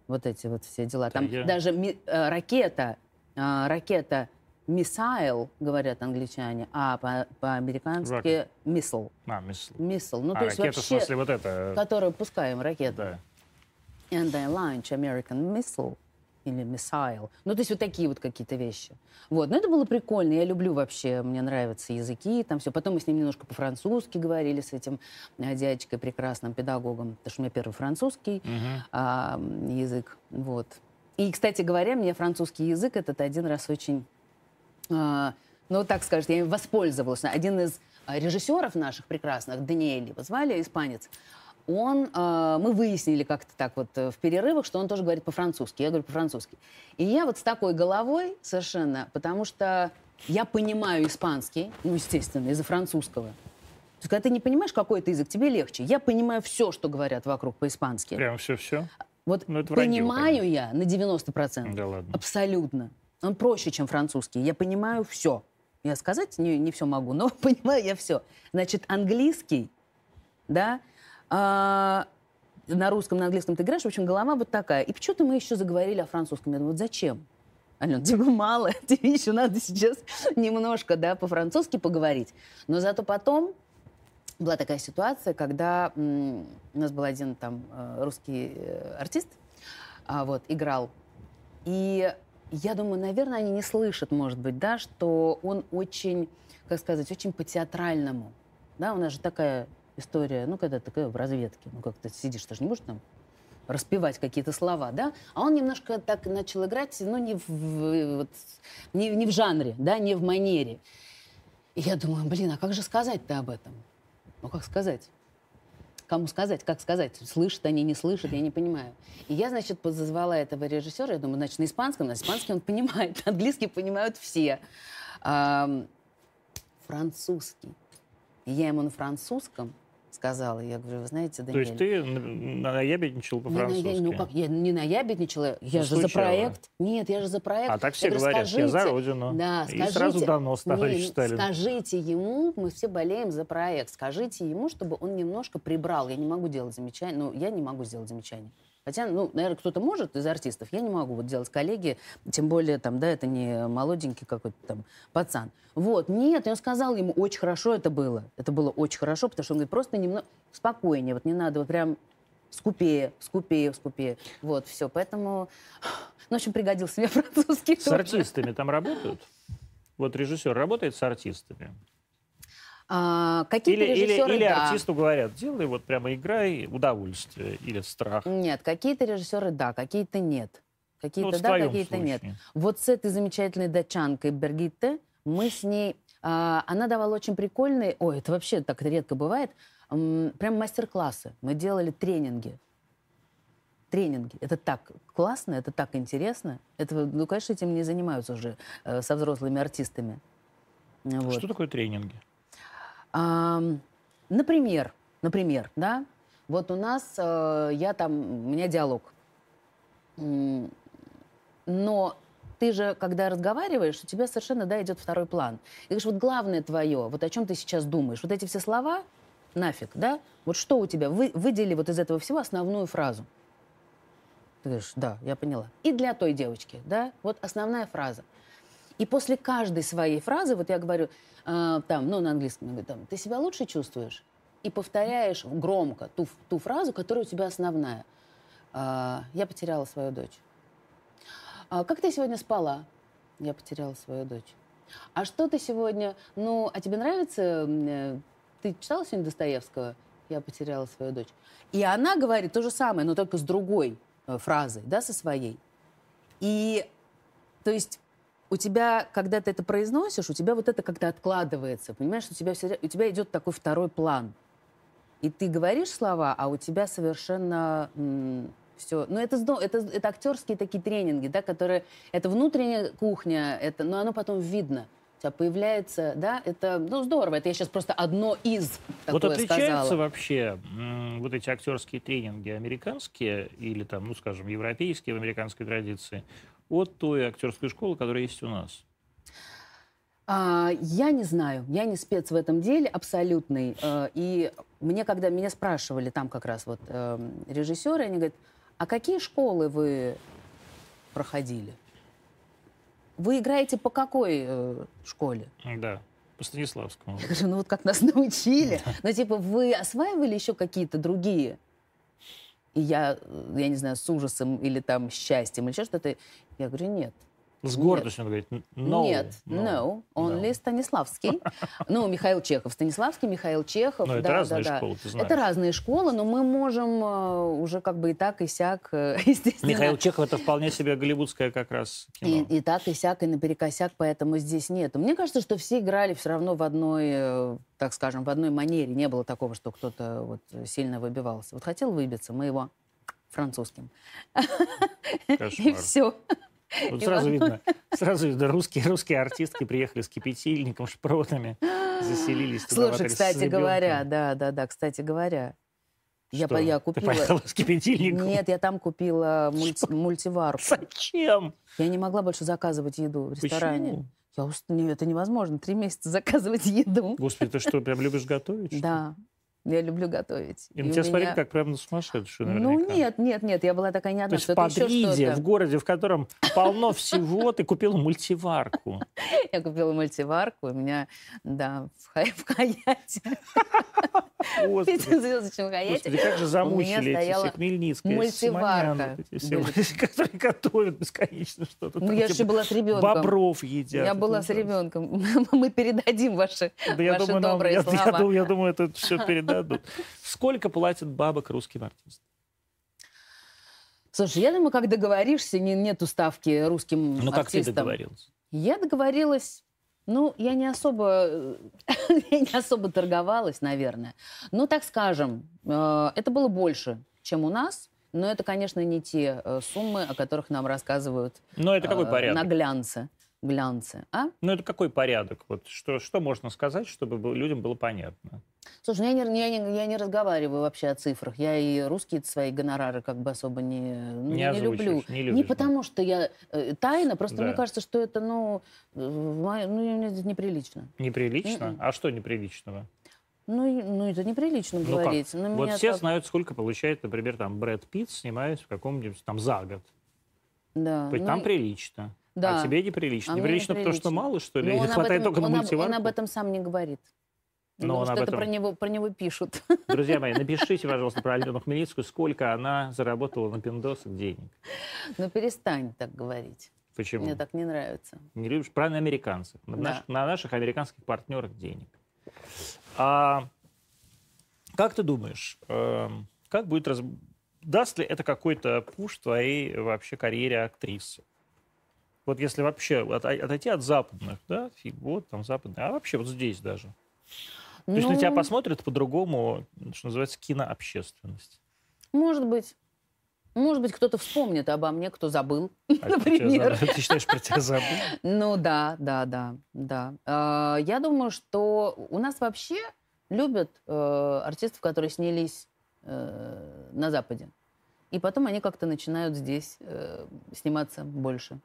B: Вот эти вот все дела. Там
A: я-
B: даже ми- э, ракета, а, ракета missile, говорят англичане, а по- по-американски missile.
A: А, мисл.
B: Missile. Ну,
A: а
B: то есть
A: ракета, в
B: вообще,
A: смысле, вот это.
B: которую пускаем, ракета.
A: Да.
B: And I launch American missile или missile. Ну, то есть вот такие вот какие-то вещи. Вот, но это было прикольно. Я люблю вообще, мне нравятся языки, там все. Потом мы с ним немножко по-французски говорили с этим э, дядечкой, прекрасным педагогом, потому что у меня первый французский а, м, язык. Вот. И, кстати говоря, мне французский язык этот один раз очень а, ну, так скажет, я им воспользовалась. Один из а, режиссеров наших прекрасных, Даниэль, его звали, испанец, он, а, мы выяснили как-то так вот э, в перерывах, что он тоже говорит по-французски. Я говорю по-французски. И я вот с такой головой совершенно, потому что я понимаю испанский, ну, естественно, из-за французского. То есть, когда ты не понимаешь какой-то язык, тебе легче. Я понимаю все, что говорят вокруг по-испански.
A: Прям все-все.
B: Вот
A: Ну, это вранье,
B: понимаю
A: конечно.
B: я на 90%.
A: Да ладно.
B: Абсолютно. Он проще, чем французский. Я понимаю все. Я сказать не, не все могу, но понимаю я все. Значит, английский, да, а, на русском, на английском ты играешь, в общем, голова вот такая. И почему-то мы еще заговорили о французском. Я думаю, вот зачем? Ален, тебе мало, тебе еще надо сейчас немножко, да, по-французски поговорить. Но зато потом была такая ситуация, когда у нас был один там э, русский э, артист, а, вот, играл. И я думаю, наверное, они не слышат, может быть, да, что он очень, как сказать, очень по-театральному. Да, у нас же такая история, ну, когда такая в разведке, ну, как ты сидишь, ты же не будешь там распевать какие-то слова, да? А он немножко так начал играть, ну, не в- вот, не, не в жанре, да, не в манере. И я думаю, блин, а как же сказать-то об этом? Ну, как сказать? Кому сказать, как сказать? Слышат они, не слышат, я не понимаю. И я, значит, позвала этого режиссера, я думаю, значит, на испанском, на испанском он понимает, английский понимают все. Ам, французский. И я ему на французском сказала, я говорю, вы знаете,
A: То
B: Даниэль...
A: есть ты н- наябедничал
B: Не
A: по-французски?
B: ная- ну как, я не наябедничала, я
A: Ну,
B: же за
A: случайно.
B: проект. Нет, я же за проект.
A: А так все
B: Я говорю,
A: говорят, я за
B: скажите-
A: Родину.
B: Да,
A: И
B: скажите,
A: сразу донос, товарищ
B: Не,
A: Сталин.
B: Скажите ему, мы все болеем за проект, скажите ему, чтобы он немножко прибрал. Я не могу делать замечания, ну, я не могу сделать замечания. Хотя, ну, наверное, кто-то может из артистов, я не могу вот делать коллеги, тем более, там, да, это не молоденький какой-то там пацан. Вот, нет, и он сказал ему, очень хорошо это было. Это было очень хорошо, потому что он говорит, просто немного спокойнее, вот не надо вот прям скупее, скупее, скупее. Вот, все, поэтому, ну, в общем, пригодился мне французский.
A: С
B: тоже.
A: артистами там работают? Вот режиссер работает с артистами?
B: А, какие-то
A: Или, или,
B: режиссеры,
A: или
B: да.
A: артисту говорят, делай вот прямо играй, удовольствие или страх.
B: Нет, какие-то режиссеры да, какие-то нет. Какие-то
A: Ну, вот в
B: да, какие-то нет. Вот с этой замечательной датчанкой Бергитте мы с ней... а, она давала очень прикольные... Ой, это вообще так редко бывает. Прям мастер-классы. Мы делали тренинги. Тренинги. Это так классно, это так интересно. Это, ну, конечно, этим не занимаются уже э, со взрослыми артистами. Вот.
A: Что такое тренинги?
B: Ам, например, например, да, вот у нас, э, я там, у меня диалог. Но ты же, когда разговариваешь, у тебя совершенно, да, идет второй план. И говоришь, вот главное твое, вот о чем ты сейчас думаешь, вот эти все слова, нафиг, да, вот что у тебя, Вы, выдели вот из этого всего основную фразу. Ты говоришь, да, я поняла. И для той девочки, да, вот основная фраза. И после каждой своей фразы, вот я говорю, э, там, ну, на английском, я говорю, там, ты себя лучше чувствуешь? И повторяешь громко ту, ту фразу, которая у тебя основная. А, я потеряла свою дочь. А, как ты сегодня спала? Я потеряла свою дочь. А что ты сегодня... Ну, а тебе нравится... Ты читала сегодня Достоевского? Я потеряла свою дочь. И она говорит то же самое, но только с другой э, фразой, да, со своей. И, то есть, у тебя, когда ты это произносишь, у тебя вот это как-то откладывается, понимаешь, у тебя, всегда- у тебя идет такой второй план. И ты говоришь слова, а у тебя совершенно все. Но это, здо- это, это актерские такие тренинги, да, которые... Это внутренняя кухня, это, но оно потом видно. У тебя появляется, да, это, ну, здорово. Это я сейчас просто одно из
A: Вот
B: такое
A: отличаются
B: сказала.
A: вообще м, вот эти актерские тренинги американские или там, ну, скажем, европейские в американской традиции от той актерской школы, которая есть у нас?
B: А, я не знаю, я не спец в этом деле абсолютный. Э, И мне, когда меня спрашивали там как раз вот эм, режиссеры, они говорят, а какие школы вы проходили? Вы играете по какой э, школе?
A: Да, по Станиславскому.
B: Я говорю, ну вот как нас научили. Но типа вы осваивали еще какие-то другие? И я, э, я не знаю, с ужасом или там счастьем или еще что-то. Я говорю, нет.
A: С
B: Нет.
A: гордостью он говорит, no,
B: Нет, no, only
A: no.
B: Станиславский. Ну, Михаил Чехов. Станиславский, Михаил Чехов.
A: Ну, это
B: да,
A: разные
B: да, да.
A: школы, ты знаешь.
B: Это разные школы, но мы можем э, уже как бы и так, и сяк, э, естественно.
A: Михаил Чехов это вполне себе голливудское как раз
B: И,
A: кино.
B: и так, и сяк, и наперекосяк, поэтому здесь нету. Мне кажется, что все играли все равно в одной, э, так скажем, в одной манере. Не было такого, что кто-то вот сильно выбивался. Вот хотел выбиться, мы его французским. И
A: Кошмар.
B: все.
A: Вот сразу видно, сразу видно, русские, русские артистки приехали с кипятильником, шпротами, заселились туда
B: Слушай, кстати говоря, да, да, да, кстати говоря. Я,
A: Что?
B: я
A: Ты
B: купила...
A: поехала с кипятильником?
B: Нет, я там купила мульти- мультиварку.
A: Зачем?
B: Я не могла больше заказывать еду в ресторане.
A: Почему?
B: Я уст... это невозможно. Три месяца заказывать еду.
A: Господи, ты что, прям любишь готовить?
B: Да, я люблю готовить.
A: И
B: И
A: на
B: у
A: тебя смотрели
B: меня-
A: как прям на сумасшедшую
B: Ну
A: наверняка.
B: нет, нет, нет, я была такая не
A: То
B: одна,
A: есть
B: что
A: в Падриде, в городе, в котором полно всего, ты купила мультиварку.
B: Я купила мультиварку, у меня, да, в, Хаяте, в пятизвездочном Хаяте.
A: Господи, как же замучили эти все Хмельницкая,
B: мультиварка.
A: Которые готовят бесконечно что-то.
B: Ну я же
A: типа
B: была с ребенком.
A: Бобров едят.
B: Я была с ребенком. Мы передадим ваши, добрые слова.
A: я думаю, это все передадут. Сколько платят бабок русским артистам?
B: Слушай, я думаю, как договоришься, не, нету ставки русским
A: Ну, как ты
B: артистам.
A: договорился?
B: Я договорилась, ну, я не особо, я не особо торговалась, наверное. Ну, так скажем, э, это было больше, чем у нас, но это, конечно, не те э, суммы, о которых нам рассказывают
A: Ну, это какой
B: э,
A: порядок?
B: на глянце. Глянце. А?
A: Ну, это какой порядок? Вот что, что можно сказать, чтобы людям было понятно?
B: Слушай, ну я не, я, не, я не разговариваю вообще о цифрах. Я и русские свои гонорары как бы особо не, ну,
A: Не
B: не, люблю.
A: не любишь, да.
B: потому, что я э, тайна, просто
A: Да.
B: мне кажется, что это, ну, э, мо- ну неприлично.
A: Неприлично?
B: Мгм.
A: А что неприличного?
B: Ну, ну это неприлично
A: Ну как?
B: говорить. На
A: Вот
B: меня
A: все
B: так-
A: знают, сколько получает, например, там Брэд Питт, снимаясь в каком-нибудь там за год.
B: Да, ну,
A: там
B: и-
A: прилично.
B: Да.
A: А тебе неприлично.
B: А мне
A: неприлично, потому что
B: неприлично.
A: мало, что ли? Или
B: он
A: хватает
B: этом-
A: только на
B: он
A: мультиварку?
B: Он об этом сам не говорит.
A: Но
B: Потому
A: он
B: что
A: об
B: это
A: этом-
B: про него, про него пишут.
A: Друзья мои, напишите, пожалуйста, про Алену Хмельницкую, сколько она заработала на пиндосах денег.
B: Ну перестань так говорить.
A: Почему?
B: Мне так не нравится.
A: Не любишь? Про американцев. На,
B: Да.
A: наших, на наших американских партнерах денег. А как ты думаешь, эм, как будет раз... даст ли это какой-то пуш твоей вообще карьере актрисы? Вот если вообще от- отойти от западных, да, фиг, вот там западные, а вообще вот здесь даже. То есть на тебя
B: Ну,
A: посмотрят по-другому, что называется, кинообщественность.
B: Может быть. Может быть, кто-то вспомнит обо мне, кто забыл,
A: А
B: например.
A: забыли? Ты считаешь, про тебя забыли?
B: Ну да, да, да, да. А, Я думаю, что у нас вообще любят э, артистов, которые снялись э, на Западе. И потом они как-то начинают здесь э, сниматься больше.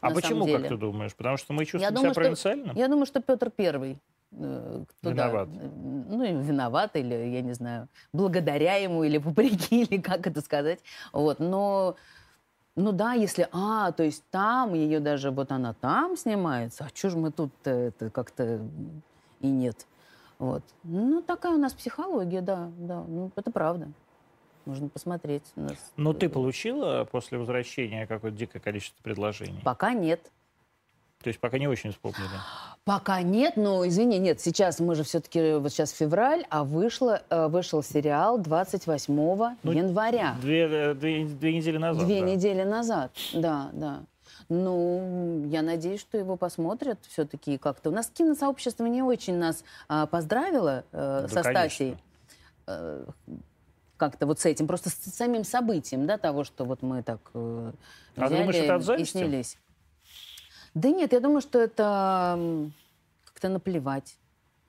A: А почему,
B: самом
A: как
B: деле.
A: ты думаешь? Потому что мы чувствуем
B: думаю,
A: себя
B: что-
A: провинциальным?
B: Я думаю, что Петр Первый э, туда,
A: Виноват.
B: э, Ну, виноват, или, я не знаю, благодаря ему, или вопреки, или как это сказать. Вот, но... Ну да, если, а, то есть там ее даже, вот она там снимается, а что же мы тут это как-то и нет. Вот. Ну, такая у нас психология, да, да, ну, это правда. Можно посмотреть. Нас,
A: Но ты
B: э,
A: получила после возвращения какое-то дикое количество предложений?
B: Пока нет.
A: То есть пока не очень вспомнили.
B: Пока нет, но извини, нет, сейчас мы же все-таки, вот сейчас февраль, а вышло, э, вышел сериал 28
A: Ну,
B: января.
A: Две, э, две, две недели назад.
B: Две
A: да.
B: недели назад, да, да. Ну, я надеюсь, что его посмотрят все-таки как-то. У нас киносообщество не очень нас а, поздравило э,
A: Да,
B: со
A: конечно.
B: Стасей. Как-то вот с этим, просто с самим событием, да, того, что вот мы так э,
A: А ты
B: взяли
A: думаешь, это от
B: и снялись. Да нет, я думаю, что это как-то наплевать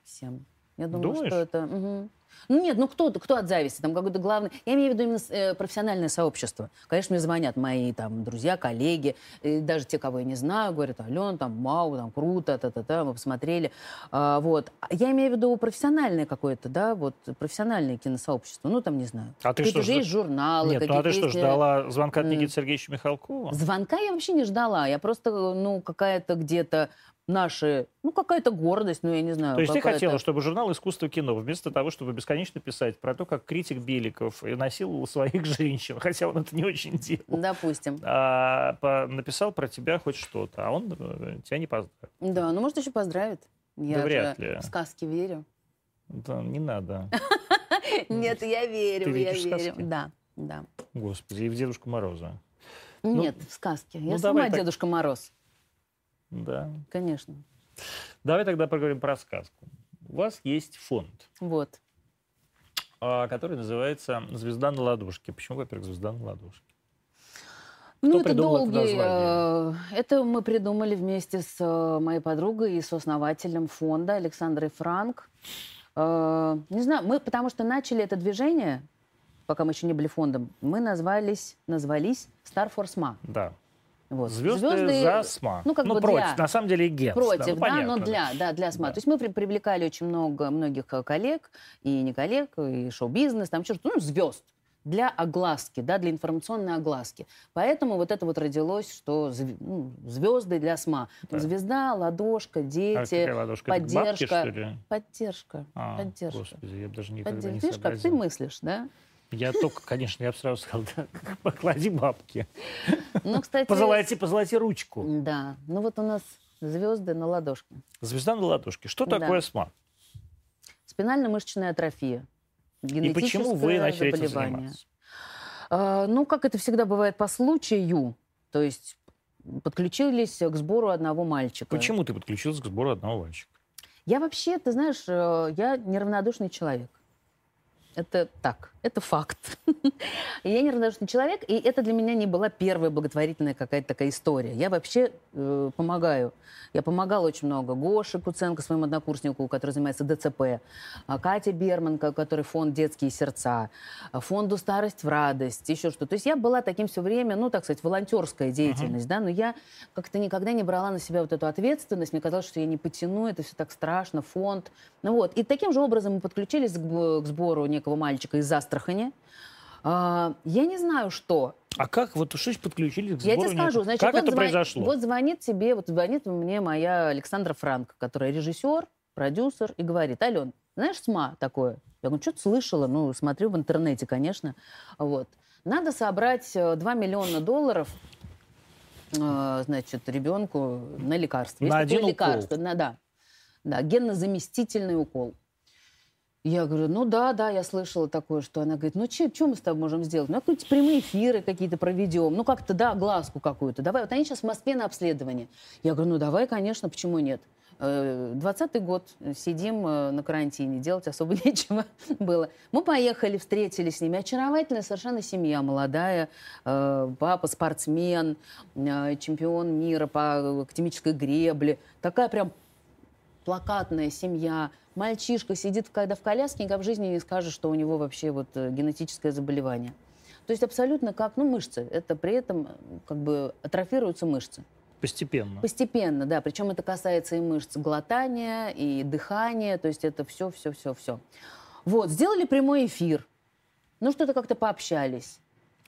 B: всем. Я думаю,
A: Думаешь?
B: что это... мгм. Ну нет, ну кто, кто от зависти? Там какой-то главный... Я имею в виду именно э, профессиональное сообщество. Конечно, мне звонят мои там друзья, коллеги, даже те, кого я не знаю, говорят, Ален, там, вау, там, круто, та-та-та, мы посмотрели. А, вот. Я имею в виду профессиональное какое-то, да, вот, профессиональное киносообщество. Ну, там, не знаю.
A: А ты что,
B: же есть журналы,
A: Нет, ну а ты что,
B: э,
A: ждала звонка от. Никиты Сергеевича Михалкова?
B: Звонка я вообще не ждала. Я просто, ну, какая-то где-то наши, ну, какая-то гордость, ну, я не знаю.
A: То есть ты хотела, чтобы журнал «Искусство кино» вместо того, чтобы бесконечно писать про то, как критик Беликов насиловал своих женщин, хотя он это не очень делал,
B: Допустим.
A: а, по- написал про тебя хоть что-то, а он э, тебя не поздравил.
B: Да, ну, может, еще поздравит. Я
A: Да вряд ли.
B: в сказки верю.
A: Да, не надо.
B: Нет, я верю, я верю. Да, да.
A: Господи, и в Дедушку Мороза.
B: Нет, в сказке.
A: ну,
B: Я сама. Дедушка Мороз,
A: Да.
B: конечно.
A: Давай тогда поговорим про сказку. У вас есть фонд,
B: Вот.
A: а, который называется «Звезда на ладошке». Почему, во-первых, «Звезда на ладошке»?
B: Ну, это
A: придумал это
B: долгий...
A: название?
B: э, Это мы придумали вместе с э, моей подругой и сооснователем фонда Александрой Франк. Э, Не знаю, мы потому что начали это движение, пока мы еще не были фондом, мы назвались, назвались Star Force Ma.
A: Да.
B: Вот.
A: Звезды, за СМА.
B: Ну, как бы
A: против.
B: для.
A: На самом деле Генс.
B: Против,
A: ну,
B: да,
A: понятно,
B: но для, да, для СМА.
A: Да.
B: То есть мы при- привлекали очень много, многих э, коллег, и не коллег, и шоу-бизнес, там что-то, ну, звезд для огласки, да, для информационной огласки. Поэтому вот это вот родилось, что зв- ну, звезды для СМА.
A: Да.
B: Звезда, ладошка,
A: А
B: дети,
A: какая ладошка? Это бабки,
B: поддержка. поддержка,
A: А,
B: поддержка.
A: Господи, я даже никогда
B: Поддержка.
A: не
B: Видишь, как ты мыслишь, да?
A: Я только, конечно, я бы сразу сказал, да, поклади бабки.
B: Ну, кстати...
A: Позолоти, позолоти ручку.
B: Да, ну вот у нас звезды на ладошке.
A: Звезда на ладошке. Что
B: Да.
A: такое СМА?
B: Спинально-мышечная атрофия.
A: И почему вы начали этим заниматься?
B: А, Ну, как это всегда бывает по случаю, то есть подключились к сбору одного мальчика.
A: Почему ты подключился к сбору одного мальчика?
B: Я вообще, ты знаешь, э, я неравнодушный человек. Это так, это факт. я неравнодушный человек, и это для меня не была первая благотворительная какая-то такая история. Я вообще э, помогаю. Я помогала очень много. Гоше Куценко, своему однокурснику, который занимается ДЦП, а Катя Берман, ко- который фонд «Детские сердца», а фонду «Старость в радость», еще что-то. То есть я была таким все время, ну, так сказать, волонтерская деятельность, да, но я как-то никогда не брала на себя вот эту ответственность. Мне казалось, что я не потяну, это все так страшно, фонд. Ну вот. И таким же образом мы подключились к, к сбору некого мальчика из Астрахани. А, я не знаю, что.
A: А как вот ж подключились к
B: Я
A: сбору?
B: тебе скажу, значит,
A: как
B: вот
A: это
B: звон-
A: произошло?
B: Вот звонит тебе, вот звонит мне моя Александра Франк, которая режиссер, продюсер, и говорит, Ален, знаешь СМА такое? Я говорю, что-то слышала, ну, смотрю в интернете, конечно. Вот. Надо собрать э, 2 миллиона долларов э, значит, ребенку на лекарство.
A: На
B: Есть
A: один укол?
B: лекарство, на, да. Да, генно-заместительный укол. Я говорю, ну да, да, я слышала такое, что она говорит, ну что мы с тобой можем сделать? Ну, какие-то прямые эфиры какие-то проведем, ну как-то, да, глазку какую-то. Давай, вот они сейчас в Москве на обследовании. Я говорю, ну давай, конечно, почему нет? Э, Двадцатый год, э, сидим э, на карантине, делать особо нечего было. Мы поехали, встретились с ними. Очаровательная совершенно семья, молодая. э, Папа спортсмен, э, чемпион мира по академической гребле. Такая прям плакатная семья. Мальчишка сидит, когда в коляске, никогда в жизни не скажет, что у него вообще вот э, генетическое заболевание. То есть абсолютно как, ну, мышцы. Это при этом как бы атрофируются мышцы.
A: Постепенно.
B: Постепенно, да. Причем это касается и мышц глотания, и дыхания. То есть это все, все, все, все. Вот, сделали прямой эфир. Ну, что-то как-то пообщались.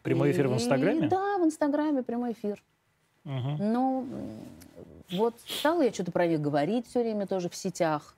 A: Прямой эфир в
B: И-
A: Инстаграме?
B: Да, в Инстаграме прямой эфир.
A: Мгм.
B: Ну, м, вот стала я что-то про них говорить все время тоже в сетях.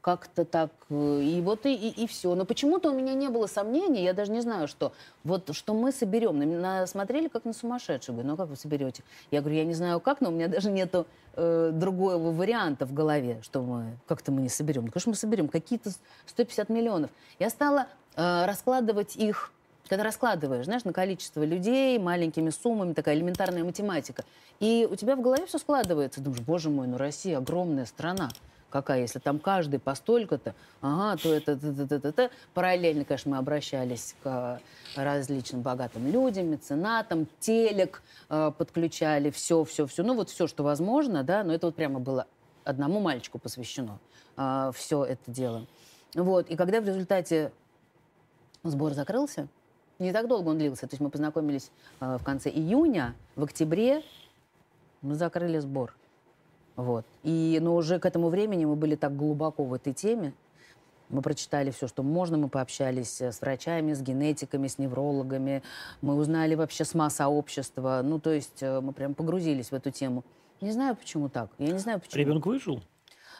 B: Как-то так. э, И вот и, и, все. Но почему-то у меня не было сомнений, я даже не знаю, что. Вот что мы соберем. На смотрели как на сумасшедших. Говорю, ну как вы соберете? Я говорю, я не знаю как, но у меня даже нету э, другого варианта в голове, что мы как-то мы не соберем. Ну, конечно, мы соберем какие-то 150 миллионов. Я стала э, раскладывать их когда раскладываешь, знаешь, на количество людей, маленькими суммами, такая элементарная математика, и у тебя в голове все складывается. Думаешь, боже мой, ну Россия огромная страна. какая, если там каждый по столько-то, ага, то это, это, это, это, это. Параллельно, конечно, мы обращались к различным богатым людям, меценатам, телек э, подключали, все, все, все, ну вот все, что возможно, да, но это вот прямо было одному мальчику посвящено э, все это дело. Вот, и когда в результате сбор закрылся, не так долго он длился, то есть мы познакомились э, в конце июня, в октябре мы закрыли сбор. Вот. И, но уже к этому времени мы были так глубоко в этой теме, мы прочитали все, что можно, мы пообщались с врачами, с генетиками, с неврологами, мы узнали вообще СМА сообщества, ну, то есть э, мы прям погрузились в эту тему. Не знаю, почему так, я не знаю, почему.
A: Ребенок выжил?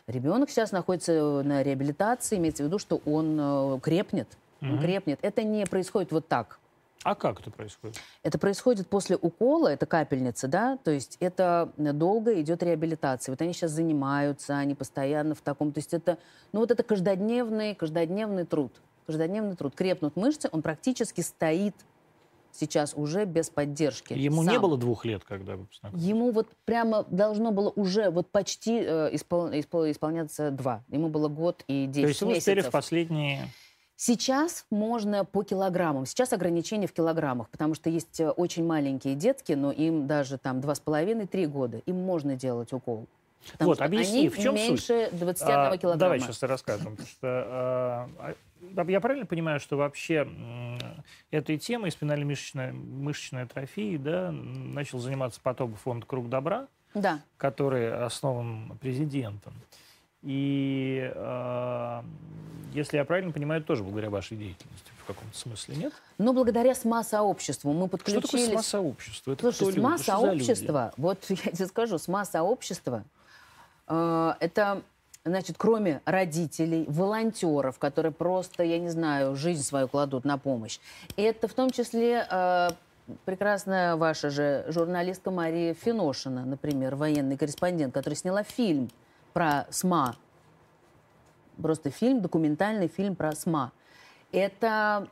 B: Ребенок сейчас находится на реабилитации, имеется в виду, что он э, он
A: Мгм.
B: крепнет. Это не происходит вот так.
A: А как это происходит?
B: Это происходит после укола, это капельница, да, то есть это долго идет реабилитация. Вот они сейчас занимаются, они постоянно в таком, то есть это, ну вот это каждодневный, каждодневный труд, каждодневный труд. Крепнут мышцы, он практически стоит сейчас уже без поддержки.
A: Ему не
B: сам.
A: было двух лет, когда вы познакомились?
B: Ему вот прямо должно было уже вот почти э, испол- испол- исполняться два. Ему было год и 10
A: То есть вы успели в
B: месяцев.
A: последние...
B: Сейчас можно по килограммам. Сейчас ограничение в килограммах, потому что есть э, очень маленькие детки, но им даже там 2,5-3 года. Им можно делать укол. Потому
A: Вот, объясни,
B: они
A: в чем суть?
B: меньше 21
A: А,
B: килограмма.
A: Давай сейчас расскажем. Потому что, а, а, я правильно понимаю, что вообще этой темой спинально-мышечной мышечной атрофии да, начал заниматься потом фонд «Круг добра»,
B: Да.
A: который основан президентом. И, а, если я правильно понимаю, тоже благодаря вашей деятельности в каком-то смысле, нет?
B: Но благодаря СМА-сообществу мы
A: Что такое
B: подключились...
A: СМА-сообщество? Это
B: Слушай? СМА-сообщество, вот я тебе скажу, СМА-сообщество, э, это, значит, кроме родителей, волонтеров, которые просто, я не знаю, жизнь свою кладут на помощь, это в том числе э, прекрасная ваша же журналистка Мария Финошина, например, военный корреспондент, которая сняла фильм про СМА, просто фильм, документальный фильм про СМА. Это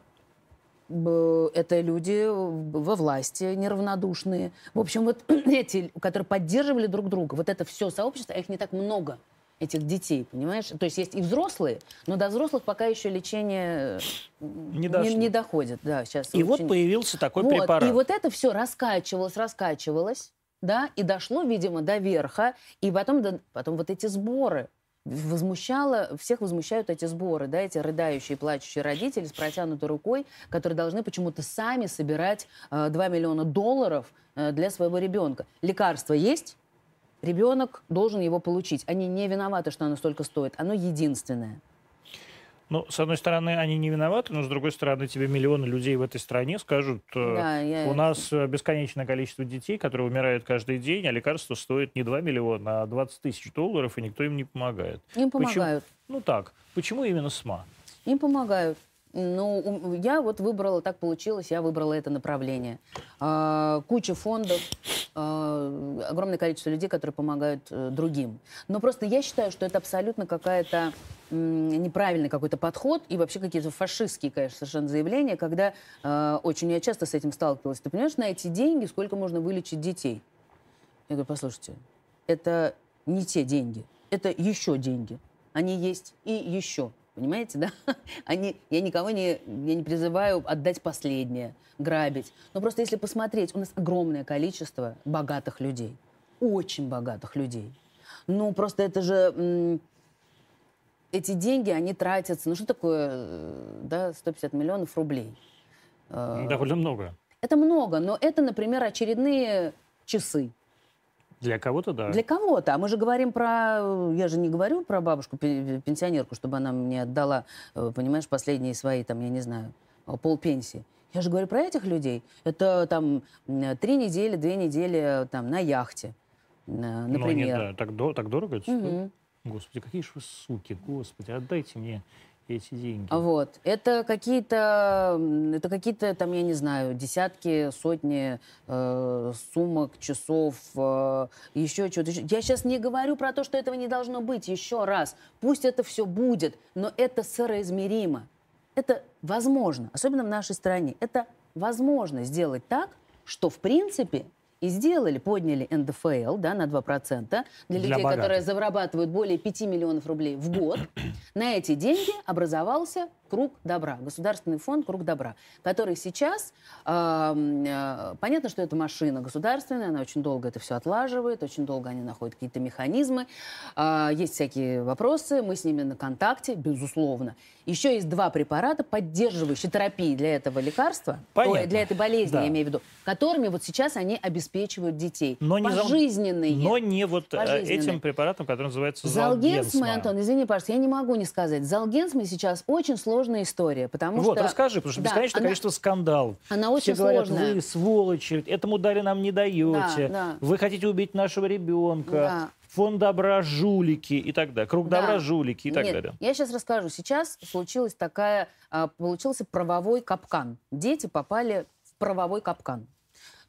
B: это люди во власти неравнодушные. В общем, вот эти, которые поддерживали друг друга, вот это все сообщество, а их не так много, этих детей, понимаешь? То есть есть и взрослые, но до взрослых пока еще лечение э,
A: Не дошло.
B: не, доходит. Да, сейчас
A: И вот
B: очень-
A: появился такой
B: вот,
A: препарат.
B: И вот это все раскачивалось, раскачивалось, да, и дошло, видимо, до верха, и потом, до- потом вот эти сборы возмущало, всех возмущают эти сборы, да, эти рыдающие, плачущие родители с протянутой рукой, которые должны почему-то сами собирать э, 2 миллиона долларов э, для своего ребенка. Лекарство есть, ребенок должен его получить. Они не виноваты, что оно столько стоит. Оно единственное.
A: Ну, с одной стороны, они не виноваты, но с другой стороны, тебе миллионы людей в этой стране скажут, э,
B: Да, я-
A: у нас э, бесконечное количество детей, которые умирают каждый день, а лекарство стоит не 2 миллиона, а 20 тысяч долларов, и никто им не помогает.
B: Им
A: Почему-
B: помогают.
A: Ну так, почему именно СМА?
B: Им помогают. Ну, я вот выбрала, так получилось, я выбрала это направление. А, куча фондов, а, огромное количество людей, которые помогают э, другим. Но просто я считаю, что это абсолютно какая-то неправильный какой-то подход и вообще какие-то фашистские, конечно, совершенно заявления, когда э, очень я часто с этим сталкивалась. Ты понимаешь, на эти деньги сколько можно вылечить детей? Я говорю, послушайте, это не те деньги, это еще деньги. Они есть и еще. Понимаете, да? Они, я никого не, я не призываю отдать последнее, грабить. Но просто если посмотреть, у нас огромное количество богатых людей. Очень богатых людей. Ну, просто это же... эти деньги, они тратятся... Ну, что такое, э, да, 150 миллионов рублей? Э,
A: Довольно много.
B: Это много, но это, например, очередные часы.
A: Для кого-то да.
B: Для кого-то. А мы же говорим про... Я же не говорю про бабушку-пенсионерку, чтобы она мне отдала, э, понимаешь, последние свои, там, я не знаю, э, полпенсии. Я же говорю про этих людей. Это там три недели, две недели э, там на яхте, э,
A: Ну, нет,
B: например.
A: да, так, до- так дорого это?
B: Мгм.
A: Господи, какие же вы суки, господи, отдайте мне эти деньги.
B: Вот. Это какие-то, это какие-то там, я не знаю, десятки, сотни э, сумок, часов, э, еще еще. Я сейчас не говорю про то, что этого не должно быть. Еще раз. Пусть это все будет, но это соразмеримо. Это возможно, особенно в нашей стране. Это возможно сделать так, что в принципе и сделали, подняли НДФЛ да, на 2% для,
A: Для
B: людей,
A: богатых.
B: которые зарабатывают более 5 миллионов рублей в год. На эти деньги образовался Круг добра, Государственный фонд Круг добра, который сейчас, э, понятно, что это машина государственная, она очень долго это все отлаживает, очень долго они находят какие-то механизмы, А, есть всякие вопросы, мы с ними на контакте, безусловно. Еще есть два препарата, поддерживающие терапии для этого лекарства,
A: Понятно.
B: ой, для этой болезни,
A: Да.
B: я имею в виду, которыми вот сейчас они обеспечивают детей.
A: Но не,
B: Пожизненные.
A: но не вот э,
B: Пожизненные.
A: этим препаратом, который называется
B: Залгенсмы,
A: Залгенсма.
B: Антон, извини, пожалуйста, я не могу не сказать. Залгенсмы сейчас очень сложная история, потому
A: Вот,
B: что...
A: расскажи, потому что
B: Да,
A: бесконечное
B: она-
A: количество скандалов.
B: Она
A: Все
B: очень
A: говорят,
B: сложная.
A: вы сволочи, этому дали нам не даете,
B: Да, да.
A: вы хотите убить нашего ребенка,
B: Да.
A: фонд добра жулики и так далее, круг
B: Да.
A: добра жулики и так
B: Нет,
A: далее.
B: Я сейчас расскажу. Сейчас случилась такая, а, получился правовой капкан. Дети попали в правовой капкан.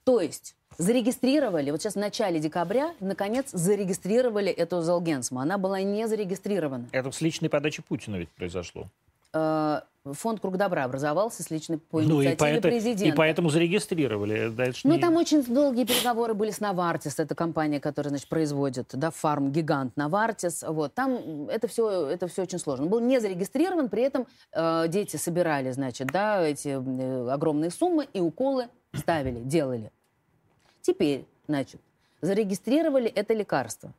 B: То есть зарегистрировали, вот сейчас в начале декабря, наконец, зарегистрировали эту Залгенсму. Она была не зарегистрирована.
A: Это с личной подачи Путина ведь произошло.
B: Э, Фонд Круг Добра образовался с личной по
A: Ну и,
B: инициативе
A: поэто-
B: президента.
A: и поэтому зарегистрировали. Дальше
B: Ну,
A: не-
B: там очень долгие переговоры были с Навартис, это компания, которая, значит, производит, да, фарм-гигант Навартис, вот, там это все, это все очень сложно. Он был не зарегистрирован, при этом э, дети собирали, значит, да, эти э, огромные суммы и уколы ставили, делали. Теперь, значит, зарегистрировали это лекарство.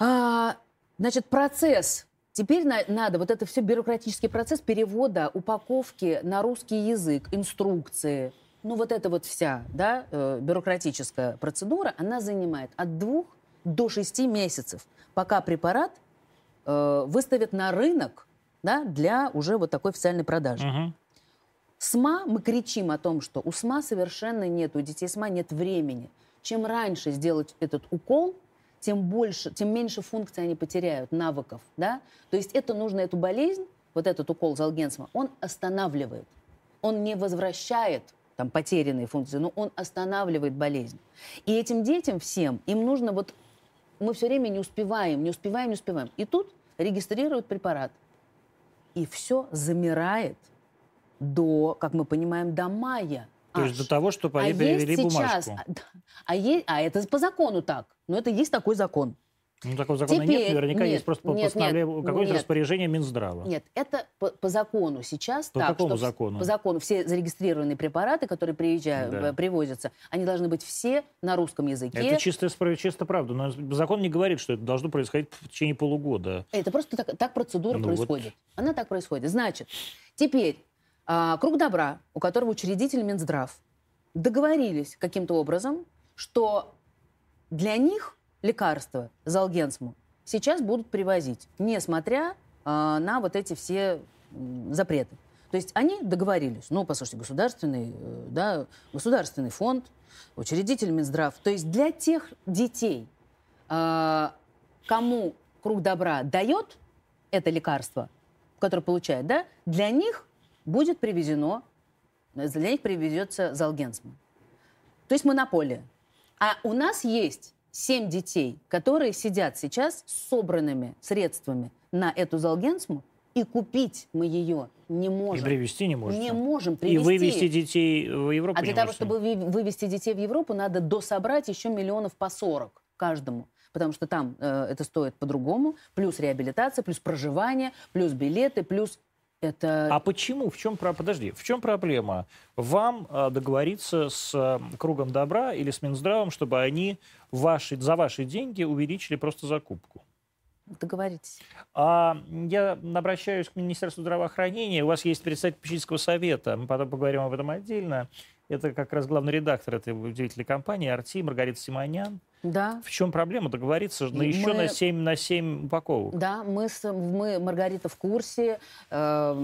B: А, значит, процесс. Теперь на- надо вот это все бюрократический процесс перевода, упаковки на русский язык, инструкции. Ну вот эта вот вся, да, э, бюрократическая процедура, она занимает от двух до шести месяцев, пока препарат э, выставят на рынок, да, для уже вот такой официальной продажи.
A: Мгм.
B: СМА, мы кричим о том, что у СМА совершенно нет, у детей СМА нет времени. Чем раньше сделать этот укол, тем больше, тем меньше функций они потеряют, навыков, да? То есть это нужно, эту болезнь, вот этот укол Залгенсма, он останавливает. Он не возвращает там потерянные функции, но он останавливает болезнь. И этим детям всем, им нужно вот, мы все время не успеваем, не успеваем, не успеваем. И тут регистрируют препарат. И все замирает до, как мы понимаем, до мая.
A: То есть
B: аж.
A: до того, что
B: А есть
A: перевели
B: сейчас,
A: бумажку.
B: а, а, есть, а это по закону так. Но это есть такой закон.
A: Ну, такого закона нет,
B: Теперь-
A: наверняка
B: нет,
A: есть просто
B: нет,
A: постановление,
B: нет,
A: какое-то
B: нет.
A: распоряжение Минздрава.
B: Нет, это по, по закону сейчас
A: По
B: так.
A: какому
B: что
A: закону?
B: По закону все зарегистрированные препараты, которые приезжают,
A: Да.
B: э, привозятся, они должны быть все на русском языке.
A: Это чисто, спро- чисто правда. Но закон не говорит, что это должно происходить в течение полугода.
B: Это просто так, так процедура
A: Ну вот.
B: происходит. Она так происходит. Значит, теперь а, Круг Добра, у которого учредитель Минздрав, договорились каким-то образом, что для них лекарства Залгенсму сейчас будут привозить, несмотря а, на вот эти все запреты. То есть они договорились. Ну, послушайте, государственный, э, да, государственный фонд, учредитель Минздрав. То есть для тех детей, а, кому круг добра дает это лекарство, которое получает, да, для них будет привезено, для них привезется Залгенсма. То есть монополия. А у нас есть семь детей, которые сидят сейчас с собранными средствами на эту Залгенсму, и купить мы ее не
A: И
B: можем.
A: привезти не можете.
B: Не можем
A: И
B: привезти.
A: вывести детей в Европу
B: А для того,
A: можете.
B: чтобы вы- вывести детей в Европу, надо дособрать еще миллионов по 40 каждому. Потому что там э, это стоит по-другому. Плюс реабилитация, плюс проживание, плюс билеты, плюс это...
A: А почему? В чем, подожди, в чем проблема? Вам а, договориться с а, кругом добра или с Минздравом, чтобы они ваши, за ваши деньги увеличили просто закупку?
B: Договоритесь.
A: А я обращаюсь к Министерству здравоохранения. У вас есть представитель попечительского совета. Мы потом поговорим об этом отдельно. Это как раз главный редактор этой удивительной компании «Арти» Маргарита Симонян.
B: Да.
A: В чем проблема договориться на
B: Мы-
A: еще на 7, на 7 упаковок?
B: Да, мы, с- мы, Маргарита в курсе, э,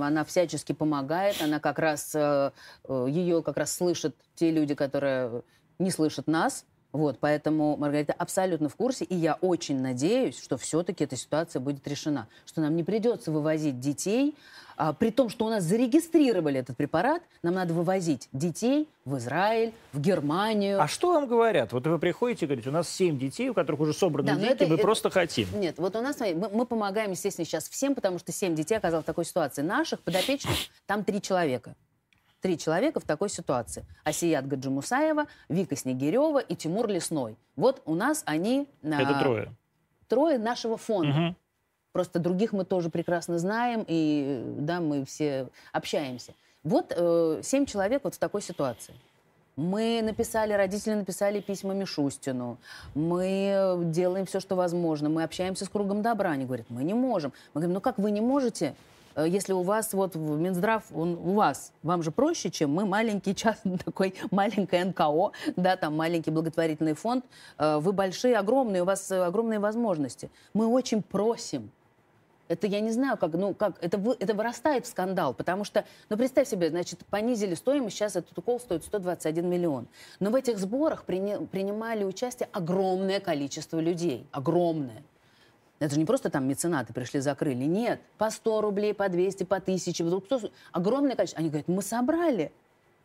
B: она всячески помогает, она как раз, э, э, ее как раз слышат те люди, которые не слышат нас, вот, поэтому Маргарита абсолютно в курсе, и я очень надеюсь, что все-таки эта ситуация будет решена, что нам не придется вывозить детей, а, при том, что у нас зарегистрировали этот препарат, нам надо вывозить детей в Израиль, в Германию.
A: А что вам говорят? Вот вы приходите и говорите, у нас 7 детей, у которых уже собраны
B: Да,
A: деньги,
B: это-
A: мы
B: это-
A: просто хотим.
B: Нет, вот у нас, мы, мы помогаем, естественно, сейчас всем, потому что семь детей оказалось в такой ситуации. Наших подопечных там три человека. Три человека в такой ситуации. Асият Гаджимусаева, Вика Снегирева и Тимур Лесной. Вот у нас они...
A: Это
B: а,
A: трое.
B: Трое нашего фонда.
A: Мгм.
B: Просто других мы тоже прекрасно знаем, и да, мы все общаемся. Вот э, семь человек вот в такой ситуации. Мы написали, родители написали письма Мишустину. Мы делаем все, что возможно. Мы общаемся с кругом добра. Они говорят, мы не можем. Мы говорим, ну как вы не можете, если у вас вот Минздрав, он у вас, вам же проще, чем мы, маленький частный такой, маленькое НКО, да, там маленький благотворительный фонд. Э, Вы большие, огромные, у вас э, огромные возможности. Мы очень просим, это я не знаю, как, ну, как, это, вы- это вырастает в скандал, потому что, ну, представь себе, значит, понизили стоимость, сейчас этот укол стоит 121 миллион. Но в этих сборах приня- принимали участие огромное количество людей, огромное. Это же не просто там меценаты пришли, закрыли, нет, по 100 рублей, по 200, по 1000, вдруг кто- огромное количество. Они говорят, мы собрали,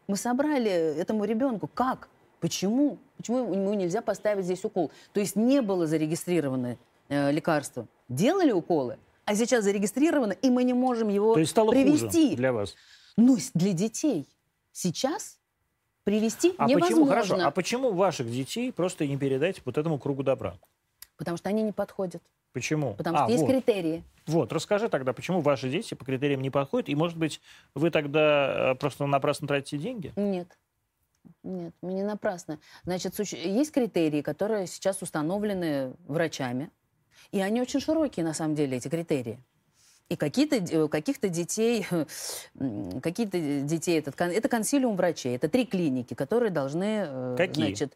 B: мы собрали этому ребенку, как? Почему? Почему ему нельзя поставить здесь укол? То есть не было зарегистрировано э, лекарство. Делали уколы, а сейчас зарегистрировано, и мы не можем его
A: То есть стало
B: привести.
A: для вас.
B: Ну, для детей сейчас привести
A: А
B: невозможно.
A: почему, хорошо, а почему ваших детей просто не передать вот этому кругу добра?
B: Потому что они не подходят.
A: Почему?
B: Потому
A: А,
B: что есть
A: вот.
B: критерии.
A: Вот, расскажи тогда, почему ваши дети по критериям не подходят, и, может быть, вы тогда э, просто напрасно тратите деньги?
B: Нет. Нет, не напрасно. Значит, есть критерии, которые сейчас установлены врачами, и они очень широкие, на самом деле, эти критерии. И какие-то, д- каких-то детей, какие-то детей, этот, это консилиум врачей, это три клиники, которые должны, э,
A: Какие?
B: значит,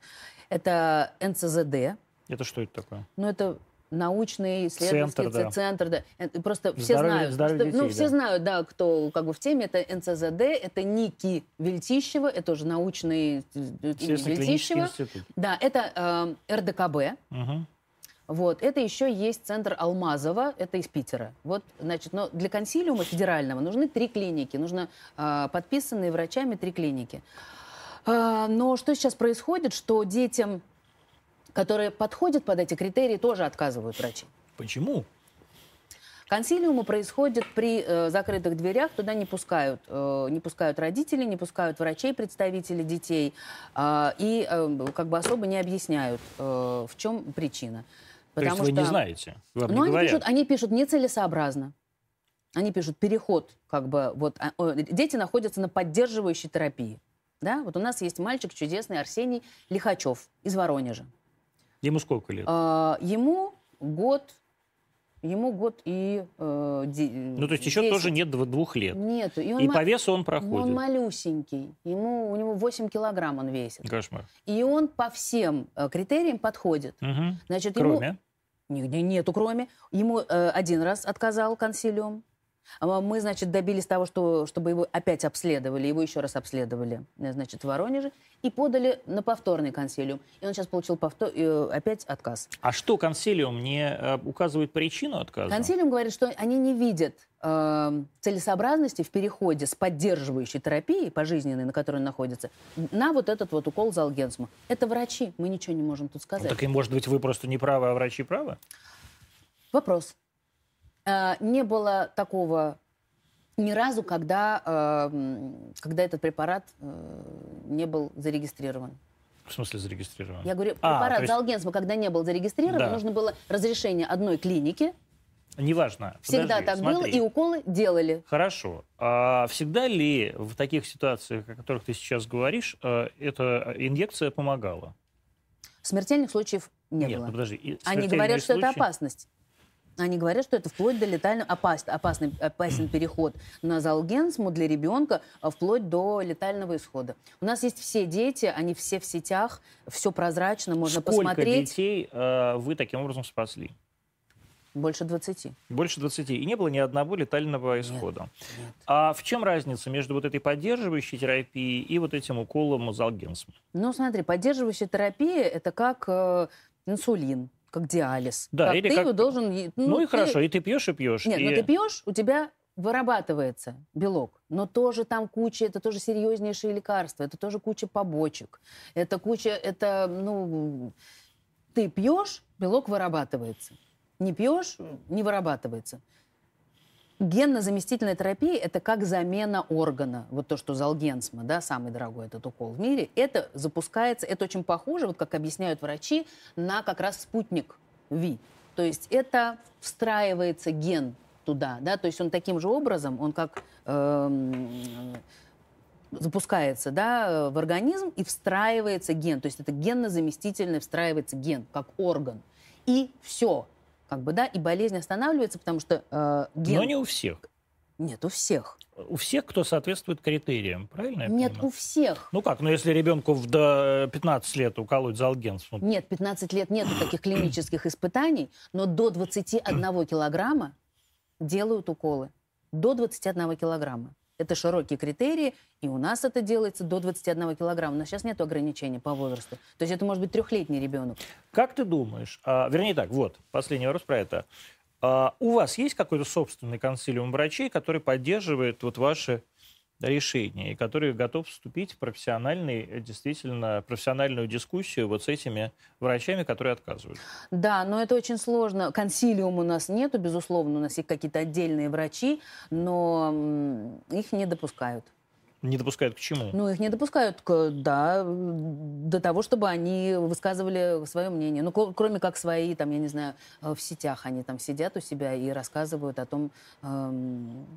B: это НЦЗД,
A: Это что это такое?
B: ну это научный исследовательский
A: Центр, да.
B: центр, да. Э, Просто все
A: Здоровье-
B: знают,
A: здоровье
B: просто, ну
A: детей,
B: все
A: да.
B: знают, да, кто как бы в теме, это НЦЗД, это Ники Вельтищева, это тоже научный э,
A: клинический
B: Вельтищева.
A: институт.
B: Да, это э, РДКБ.
A: Мгм.
B: Вот, это еще есть центр Алмазова, это из Питера. Вот, значит, но для консилиума федерального нужны три клиники, нужно э, подписанные врачами три клиники. Э, но что сейчас происходит, что детям, которые подходят под эти критерии, тоже отказывают врачи.
A: Почему?
B: Консилиумы происходят при э, закрытых дверях, туда не пускают, э, не пускают родителей, не пускают врачей, представителей детей, а, и э, как бы особо не объясняют, э, в чем причина.
A: То есть вы не знаете, вам
B: Ну, они
A: говорят.
B: пишут, они пишут нецелесообразно. Они пишут переход, как бы вот а, о, дети находятся на поддерживающей терапии. Да? Вот у нас есть мальчик чудесный Арсений Лихачев из Воронежа.
A: Ему сколько лет?
B: А, ему год, ему год и э, де-
A: ну, то есть еще
B: 10.
A: тоже нет дв- двух лет.
B: Нет, и
A: И
B: ма-
A: по весу он проходит.
B: он малюсенький, ему, у него 8 килограмм он весит.
A: Кошмар.
B: И он по всем э, критериям подходит.
A: Мгм.
B: Значит, ему...
A: Кроме?
B: Нигде нету, кроме. Ему э, один раз отказал консилиум. А Мы, значит, добились того, что, чтобы его опять обследовали, его еще раз обследовали, э, значит, в Воронеже, и подали на повторный консилиум. И он сейчас получил повтор, э, опять отказ.
A: А что консилиум не э, указывает причину отказа?
B: Консилиум говорит, что они не видят э, целесообразности в переходе с поддерживающей терапией пожизненной, на которой он находится, на вот этот вот укол залгенсма. Это врачи, мы ничего не можем тут
A: Ну,
B: сказать.
A: так и может быть вы просто не правы, а врачи правы?
B: Вопрос. Э, Не было такого ни разу, когда, э, когда этот препарат э, не был зарегистрирован.
A: В смысле зарегистрирован?
B: Я говорю,
A: А,
B: препарат
A: то есть-
B: Залгенсма, когда не был зарегистрирован,
A: Да.
B: нужно было разрешение одной клиники.
A: Неважно.
B: Всегда
A: Подожди,
B: так было,
A: смотри.
B: и уколы делали.
A: Хорошо. А всегда ли в таких ситуациях, о которых ты сейчас говоришь, э, эта инъекция помогала?
B: Смертельных случаев не
A: Нет,
B: было.
A: ну подожди.
B: Они говорят, что это
A: случаи?
B: опасность. Они говорят, что это вплоть до летального опас, опасный, опасен переход на залгенсму для ребенка, а вплоть до летального исхода. У нас есть все дети, они все в сетях, все прозрачно, можно
A: Сколько
B: посмотреть.
A: детей э, вы таким образом спасли?
B: Больше 20.
A: Больше 20. И не было ни одного летального исхода.
B: Нет.
A: А в чем разница между вот этой поддерживающей терапией и вот этим уколом залгенсма?
B: Ну, смотри, поддерживающая терапия – это как э, инсулин, как диализ.
A: Да,
B: Как
A: или
B: ты
A: как-
B: его должен... е-
A: Ну, и
B: ты-
A: хорошо, и ты пьешь, и пьешь.
B: Нет,
A: и...
B: ну ты пьешь, у тебя вырабатывается белок, но тоже там куча, это тоже серьезнейшие лекарства, это тоже куча побочек, это куча, это, ну, ты пьешь, белок вырабатывается, не пьешь, не вырабатывается. Генно-заместительная терапия – это как замена органа. Вот то, что Залгенсма, да, самый дорогой этот укол в мире, это запускается, это очень похоже, вот как объясняют врачи, на как раз спутник ВИ. То есть это встраивается ген туда, да, то есть он таким же образом, он как эм, запускается, да, в организм и встраивается ген, то есть это генно-заместительный встраивается ген, как орган. И все, как бы, да, и болезнь останавливается, потому что э, ген...
A: Но не у всех.
B: Нет, у всех.
A: У всех, кто соответствует критериям, правильно я
B: Нет,
A: понимаю?
B: у всех.
A: Ну как, ну если ребенку в до 15 лет уколоть залгенс, ну,
B: Нет, 15 лет нету таких клинических испытаний, но до 21 килограмма делают уколы. До 21 килограмма. Это широкие критерии, и у нас это делается до 21 килограмма. У нас сейчас нет ограничений по возрасту. То есть это может быть трехлетний ребенок.
A: Как ты думаешь, а, вернее так, вот, последний вопрос про это. А, у вас есть какой-то собственный консилиум врачей, который поддерживает вот ваши решения и который готов вступить в профессиональный, э, действительно, профессиональную дискуссию вот с этими врачами, которые отказывают?
B: Да, но это очень сложно. Консилиум у нас нету, безусловно, у нас есть какие-то отдельные врачи, но их не допускают.
A: Не допускают к чему?
B: Ну, их не допускают, к, да, до того, чтобы они высказывали свое мнение. Ну, кроме как свои, там, я не знаю, э, в сетях они там сидят у себя и рассказывают о том, эм,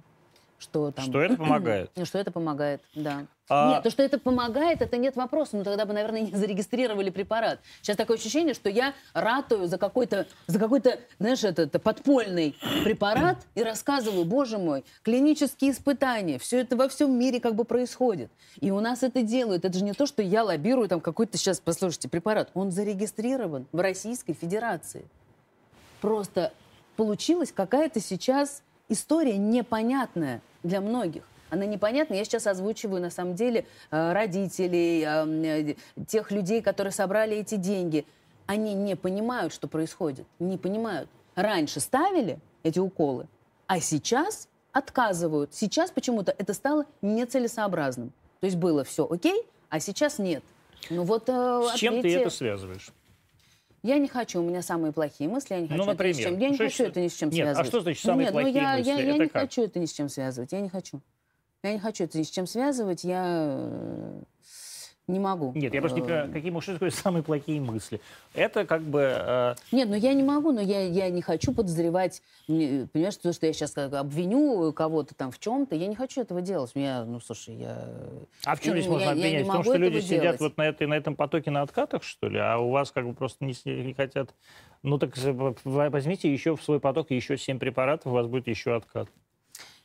B: что там...
A: Что это помогает?
B: Что это помогает, да.
A: А-
B: Нет, то, что это помогает, это нет вопроса. Ну, тогда бы, наверное, не зарегистрировали препарат. Сейчас такое ощущение, что я ратую за какой-то, за какой-то, знаешь, этот подпольный препарат и рассказываю, боже мой, клинические испытания, все это во всем мире как бы происходит. И у нас это делают. Это же не то, что я лоббирую там какой-то сейчас, послушайте, препарат. Он зарегистрирован в Российской Федерации. Просто получилась какая-то сейчас история непонятная для многих. Она непонятна. Я сейчас озвучиваю, на самом деле, э, родителей, э, э, тех людей, которые собрали эти деньги. Они не понимают, что происходит. Не понимают. Раньше ставили эти уколы, а сейчас отказывают. Сейчас почему-то это стало нецелесообразным. То есть было все окей, а сейчас нет. Ну вот
A: С чем ты
B: ответьте.
A: это связываешь?
B: Я не хочу, у меня самые плохие мысли, я не хочу
A: Ну,
B: это ни с
A: например,
B: чем. Я не
A: что
B: хочу
A: еще-
B: это ни с чем
A: Нет, а
B: связывать.
A: что значит самые
B: Нет, ну
A: плохие
B: я,
A: мысли?
B: Я, я не
A: как?
B: хочу это ни с чем связывать, я не хочу. Я не хочу это ни с чем связывать, я э, не могу.
A: Нет, я просто не
B: Э,
A: понимаю, какие такое самые плохие мысли. Это как бы... э,
B: Нет, ну я не могу, но я, я не хочу подозревать, мне- понимаешь, то, что я сейчас обвиню кого-то там в чем-то, я не хочу этого делать. Я, ну, слушай, я...
A: А в чем
B: Я-
A: здесь можно
B: я- я не
A: обвинять? В том, что люди
B: этого
A: сидят
B: делать.
A: вот на, этой, на этом потоке на откатах, что ли? А у вас как бы просто не, не хотят... Ну так э, возьмите еще в свой поток еще 7 препаратов, у вас будет еще откат.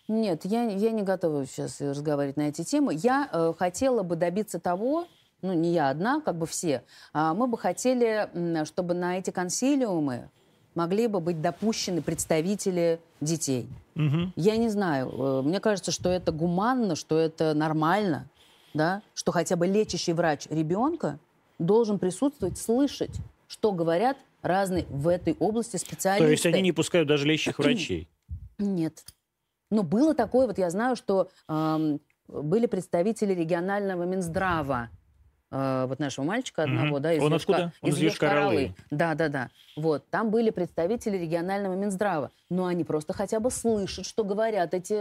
B: Нет, я, я не готова сейчас разговаривать на эти темы. Я э, хотела бы добиться того, ну, не я одна, как бы все, а мы бы хотели, чтобы на эти консилиумы могли бы быть допущены представители детей.
A: Мгм.
B: Я не знаю, э, мне кажется, что это гуманно, что это нормально, да, что хотя бы лечащий врач ребенка должен присутствовать, слышать, что говорят разные в этой области специалисты.
A: То есть они не пускают даже лечащих врачей.
B: Нет. Но было такое, вот я знаю, что эм, были представители регионального Минздрава, э, вот нашего мальчика одного,
A: Мгм.
B: да, из
A: Он
B: Йошка-
A: откуда? Он
B: из
A: из Йошкар-Олы.
B: Да, да, да. Вот, там были представители регионального Минздрава, но они просто хотя бы слышат, что говорят эти,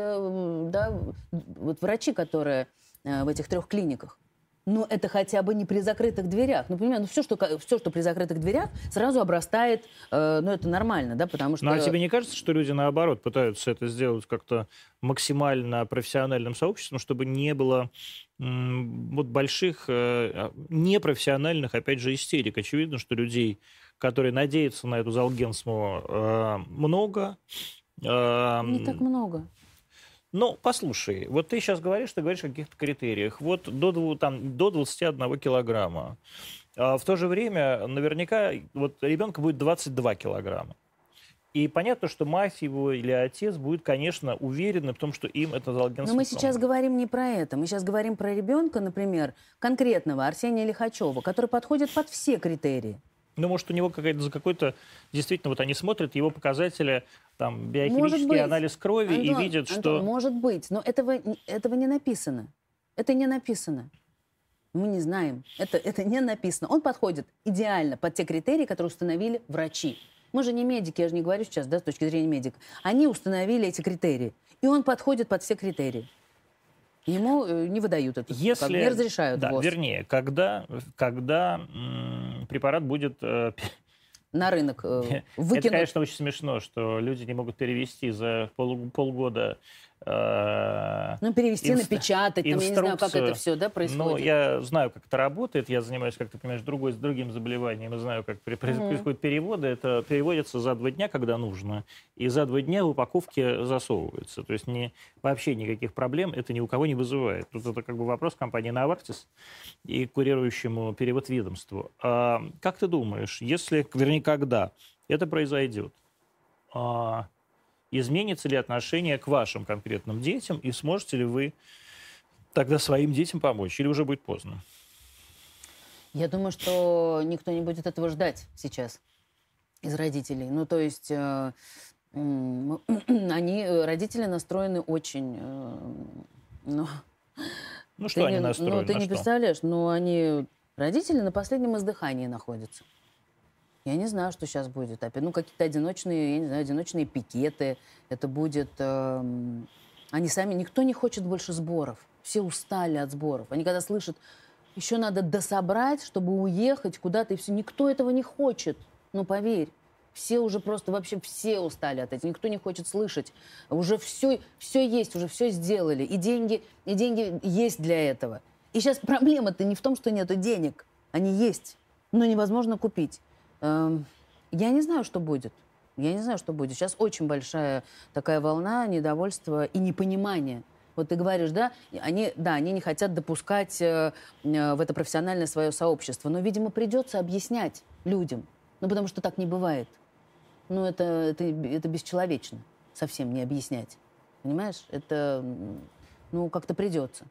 B: да, вот врачи, которые э, в этих трех клиниках. Но это хотя бы не при закрытых дверях. Ну, понимаю, ну все, что, все, что при закрытых дверях, сразу обрастает, э, ну, это нормально, да, потому что...
A: Ну а тебе не кажется, что люди наоборот пытаются это сделать как-то максимально профессиональным сообществом, чтобы не было вот больших э, непрофессиональных, опять же, истерик? Очевидно, что людей, которые надеются на эту залгенсму, э, много. Э,
B: Не так много.
A: Ну, послушай, вот ты сейчас говоришь, ты говоришь о каких-то критериях. Вот до, там, до 21 килограмма. А в то же время наверняка вот ребенка будет 22 килограмма. И понятно, что мать его или отец будет, конечно, уверены в том, что им это залгенсмус.
B: Но мы сейчас говорим не про это. Мы сейчас говорим про ребенка, например, конкретного Арсения Лихачева, который подходит под все критерии.
A: Ну, может, у него какая-то за какой-то... Действительно, вот они смотрят его показатели, там, биохимический анализ крови и
B: Антон,
A: видят,
B: Антон,
A: что...
B: Может быть, но этого, этого не написано. Это не написано. Мы не знаем. Это, это не написано. Он подходит идеально под те критерии, которые установили врачи. Мы же не медики, я же не говорю сейчас, да, с точки зрения медика. Они установили эти критерии. И он подходит под все критерии. Ему э, не выдают это,
A: Если,
B: не разрешают
A: да,
B: ввоз.
A: вернее, когда, когда препарат будет э,
B: на рынок э,
A: Это,
B: выкинут.
A: конечно, очень смешно, что люди не могут перевести за пол- полгода. Э,
B: Ну, перевести,
A: инст-
B: напечатать, там, я не знаю, как это все, да, происходит.
A: Ну, я знаю, как это работает. Я занимаюсь, как ты понимаешь, другой, с другим заболеванием. И знаю, как при-
B: Мгм.
A: происходят переводы. Это переводится за два дня, когда нужно. И за два дня в упаковке засовывается. То есть не, вообще никаких проблем это ни у кого не вызывает. Тут это как бы вопрос компании Novartis и курирующему перевод ведомству. А как ты думаешь, если, вернее, когда это произойдет, а, изменится ли отношение к вашим конкретным детям и сможете ли вы тогда своим детям помочь? Или уже будет поздно?
B: Я думаю, что никто не будет этого ждать сейчас из родителей. Ну, то есть э, м, они, э, родители настроены очень... э, ну,
A: Ну, что
B: ты
A: они
B: не,
A: настроены?
B: Ну, ты
A: на
B: не
A: что?
B: представляешь, но они... Родители на последнем издыхании находятся. Я не знаю, что сейчас будет. Ну, какие-то одиночные, я не знаю, одиночные пикеты. Это будет... эм, они сами... Никто не хочет больше сборов. Все устали от сборов. Они когда слышат, еще надо дособрать, чтобы уехать куда-то, и все. Никто этого не хочет. Ну, поверь. Все уже просто, вообще все устали от этого. Никто не хочет слышать. Уже все, все есть, уже все сделали. И деньги, и деньги есть для этого. И сейчас проблема-то не в том, что нету денег. Они есть, но невозможно купить. Эм, Я не знаю, что будет. Я не знаю, что будет. Сейчас очень большая такая волна недовольства и непонимания. Вот ты говоришь, да, они, да, они не хотят допускать э, э, в это профессиональное свое сообщество, но, видимо, придется объяснять людям, ну, потому что так не бывает. Ну, это, это, это бесчеловечно совсем не объяснять. Понимаешь? Это, ну, как-то придется.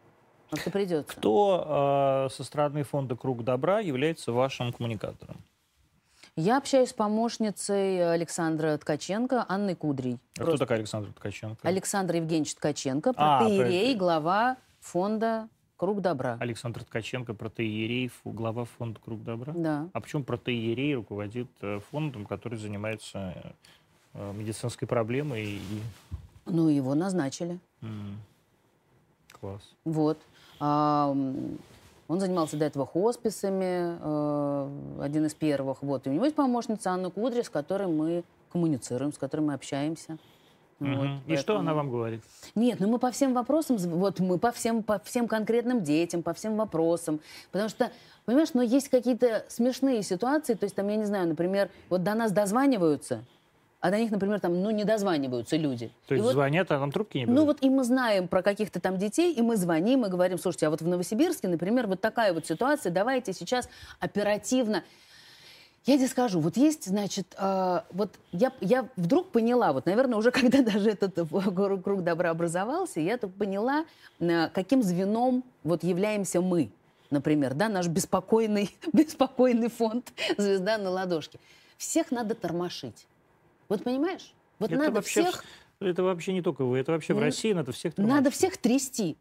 B: Как-то придется.
A: Кто э, со стороны фонда «Круг добра» является вашим коммуникатором?
B: Я общаюсь с помощницей Александра Ткаченко, Анной Кудрей.
A: А кто
B: Просто
A: такая Александра Ткаченко?
B: Александр Евгеньевич Ткаченко,
A: А,
B: протеерей,
A: про-
B: глава фонда «Круг добра».
A: Александр Ткаченко, протеерей, глава фонда «Круг добра».
B: Да.
A: А почему протеерей руководит э, фондом, который занимается э, медицинской проблемой? И...
B: Ну, его назначили.
A: м, Класс.
B: Вот. А, он занимался до этого хосписами, э, один из первых. Вот. И у него есть помощница Анна Кудри, с которой мы коммуницируем, с которой мы общаемся. Вот,
A: И что она вам говорит?
B: Нет, ну мы по всем вопросам, вот мы по всем, по всем конкретным детям, по всем вопросам. Потому что, понимаешь, но есть какие-то смешные ситуации, то есть там, я не знаю, например, вот до нас дозваниваются, а до них, например, там, ну, не дозваниваются люди.
A: То
B: И
A: есть
B: вот
A: звонят, а нам трубки не берут?
B: ну вот и мы знаем про каких-то там детей, и мы звоним и говорим, слушайте, а вот в Новосибирске, например, вот такая вот ситуация, давайте сейчас оперативно. Я тебе скажу, вот есть, значит, э, вот я, я вдруг поняла, вот, наверное, уже когда даже этот круг добра образовался, я так поняла, э, каким звеном вот являемся мы, например, да, наш беспокойный, беспокойный фонд «Звезда на ладошке». Всех надо тормошить. Вот понимаешь? Вот
A: это
B: надо
A: вообще,
B: всех...
A: Это вообще не только вы, это вообще в
B: Ну,
A: России надо всех
B: Надо
A: тормошить.
B: всех трясти.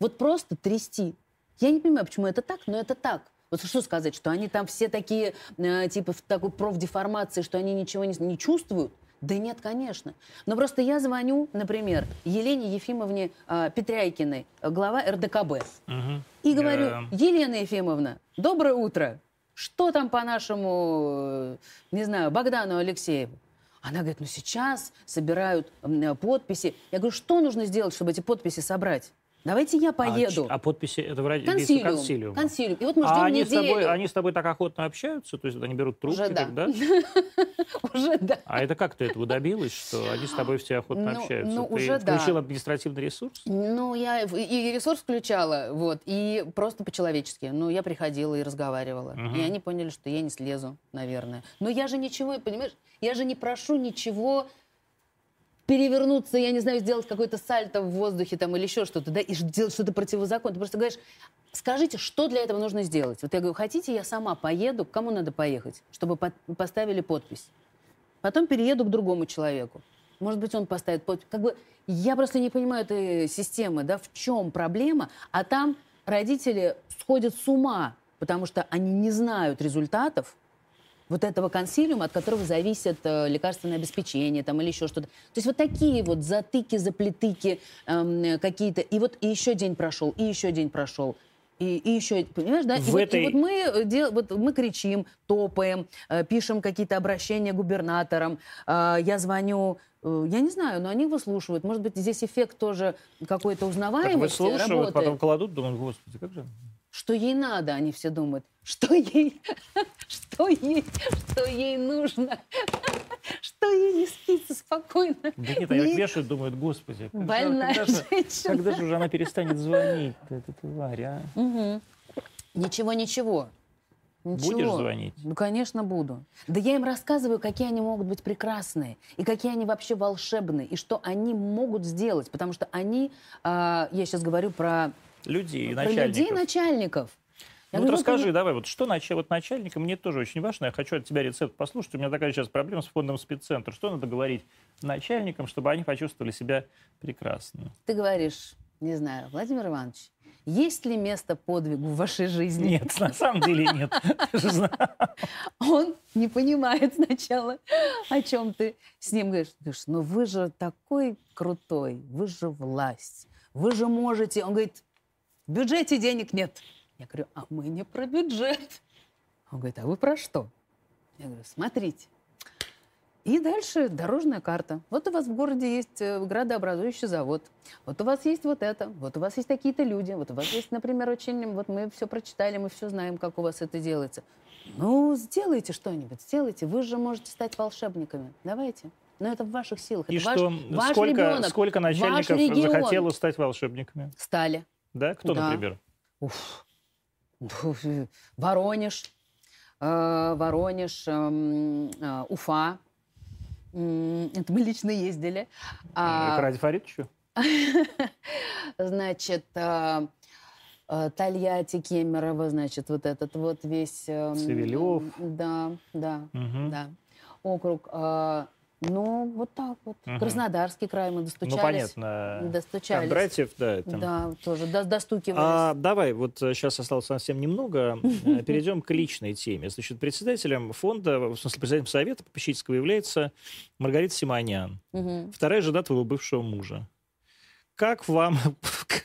B: Вот просто трясти. Я не понимаю, почему это так, но это так. Вот что сказать, что они там все такие, э, типа, в такой профдеформации, что они ничего не, не чувствуют? Да нет, конечно. Но просто я звоню, например, Елене Ефимовне э, Петряйкиной, глава РДКБ,
A: Мгм.
B: и говорю,
A: Э,
B: Елена Ефимовна, доброе утро. Что там по нашему, э, не знаю, Богдану Алексееву? Она говорит, ну сейчас собирают э, подписи. Я говорю, что нужно сделать, чтобы эти подписи собрать? Давайте я
A: а
B: поеду.
A: ч- А, подписи, это в ради-
B: консилиум.
A: консилиум.
B: консилиум. И вот мы ждем
A: А они с, тобой,
B: неделю.
A: они с тобой так охотно общаются? То есть они берут трубки
B: Уже да.
A: тогда?
B: Уже да.
A: А это как ты этого добилась, что они с тобой все охотно
B: Ну,
A: общаются?
B: ну, уже да.
A: включил административный ресурс?
B: Ну, я и ресурс включала, вот, и просто по-человечески. Ну, я приходила и разговаривала. И они поняли, что я не слезу, наверное. Но я же ничего, понимаешь, я же не прошу ничего перевернуться, я не знаю, сделать какой-то сальто в воздухе там или еще что-то, да, и ж- делать что-то противозаконное. Ты просто говоришь, скажите, что для этого нужно сделать? Вот я говорю, хотите, я сама поеду, к кому надо поехать, чтобы поставили подпись? Потом перееду к другому человеку. Может быть, он поставит подпись. Как бы я просто не понимаю этой системы, да, в чем проблема. А там родители сходят с ума, потому что они не знают результатов. Вот этого консилиума, от которого зависит э, лекарственное обеспечение там, или еще что-то. То есть вот такие вот затыки, заплетыки эм, какие-то. И вот и еще день прошел, и еще день прошел. И, и еще, понимаешь, да? И,
A: В
B: вот,
A: этой-
B: и вот мы, э, дел, вот мы кричим, топаем, э, пишем какие-то обращения губернаторам. Э, я звоню, э, я не знаю, но они выслушивают. Может быть, здесь эффект тоже какой-то
A: Так
B: узнаваемости
A: выслушивают,
B: работает.
A: потом кладут, думают, господи, как же...
B: Что ей надо, они все думают. Что ей, что ей, что ей нужно, что ей не спится спокойно.
A: Да нет, они так
B: Ей
A: вешают, думают, господи,
B: Больная
A: когда, же,
B: женщина.
A: когда же уже она перестанет звонить, эта тварь, а?
B: Мгм. Ничего, ничего. Ничего.
A: Будешь звонить?
B: Ну, конечно, буду. Да я им рассказываю, какие они могут быть прекрасные, и какие они вообще волшебные, и что они могут сделать. Потому что они, а, я сейчас говорю про,
A: Людей,
B: про
A: начальников.
B: людей, начальников. Я
A: Ну, вот расскажи,
B: они-
A: давай, вот что начать, вот начальника, мне тоже очень важно, я хочу от тебя рецепт послушать, у меня такая сейчас проблема с фондом спеццентр. Что надо говорить начальникам, чтобы они почувствовали себя прекрасно?
B: Ты говоришь, не знаю, Владимир Иванович, есть ли место подвигу в вашей жизни?
A: Нет, на самом деле нет.
B: Он не понимает сначала, о чем ты с ним говоришь. Ты говоришь, ну вы же такой крутой, вы же власть, вы же можете. Он говорит, в бюджете денег нет. Я говорю, а мы не про бюджет. Он говорит, а вы про что? Я говорю, смотрите. И дальше дорожная карта. Вот у вас в городе есть э, градообразующий завод. Вот у вас есть вот это. Вот у вас есть такие-то люди. Вот у вас есть, например, очень... Вот мы все прочитали, мы все знаем, как у вас это делается. Ну, сделайте что-нибудь, сделайте. Вы же можете стать волшебниками. Давайте. Но это в ваших силах.
A: И
B: это ваш,
A: что,
B: ваш
A: сколько,
B: ребенок,
A: сколько
B: ваш
A: начальников
B: регион.
A: захотело стать волшебниками?
B: Стали.
A: Да? Кто,
B: Да.
A: например?
B: Уф. Воронеж, э, Воронеж, эм, э, Уфа. Это мы лично ездили. А,
A: К Ради Фаридовичу?
B: значит, э, Тольятти, Кемерово, значит, вот этот вот весь... эм,
A: Савельев.
B: м, Да, да,
A: Мгм.
B: да. Округ. Э, Ну, вот так вот.
A: Мгм.
B: Краснодарский край мы достучались.
A: Ну, понятно.
B: Достучались.
A: Кондратьев, да. это-
B: Да, тоже до- достукивались.
A: А, давай, вот сейчас осталось совсем немного. Э, Перейдем к личной теме. Значит, председателем фонда, в смысле, председателем совета попечительского является Маргарита Симонян,
B: Мгм.
A: вторая жена твоего бывшего мужа. Как вам...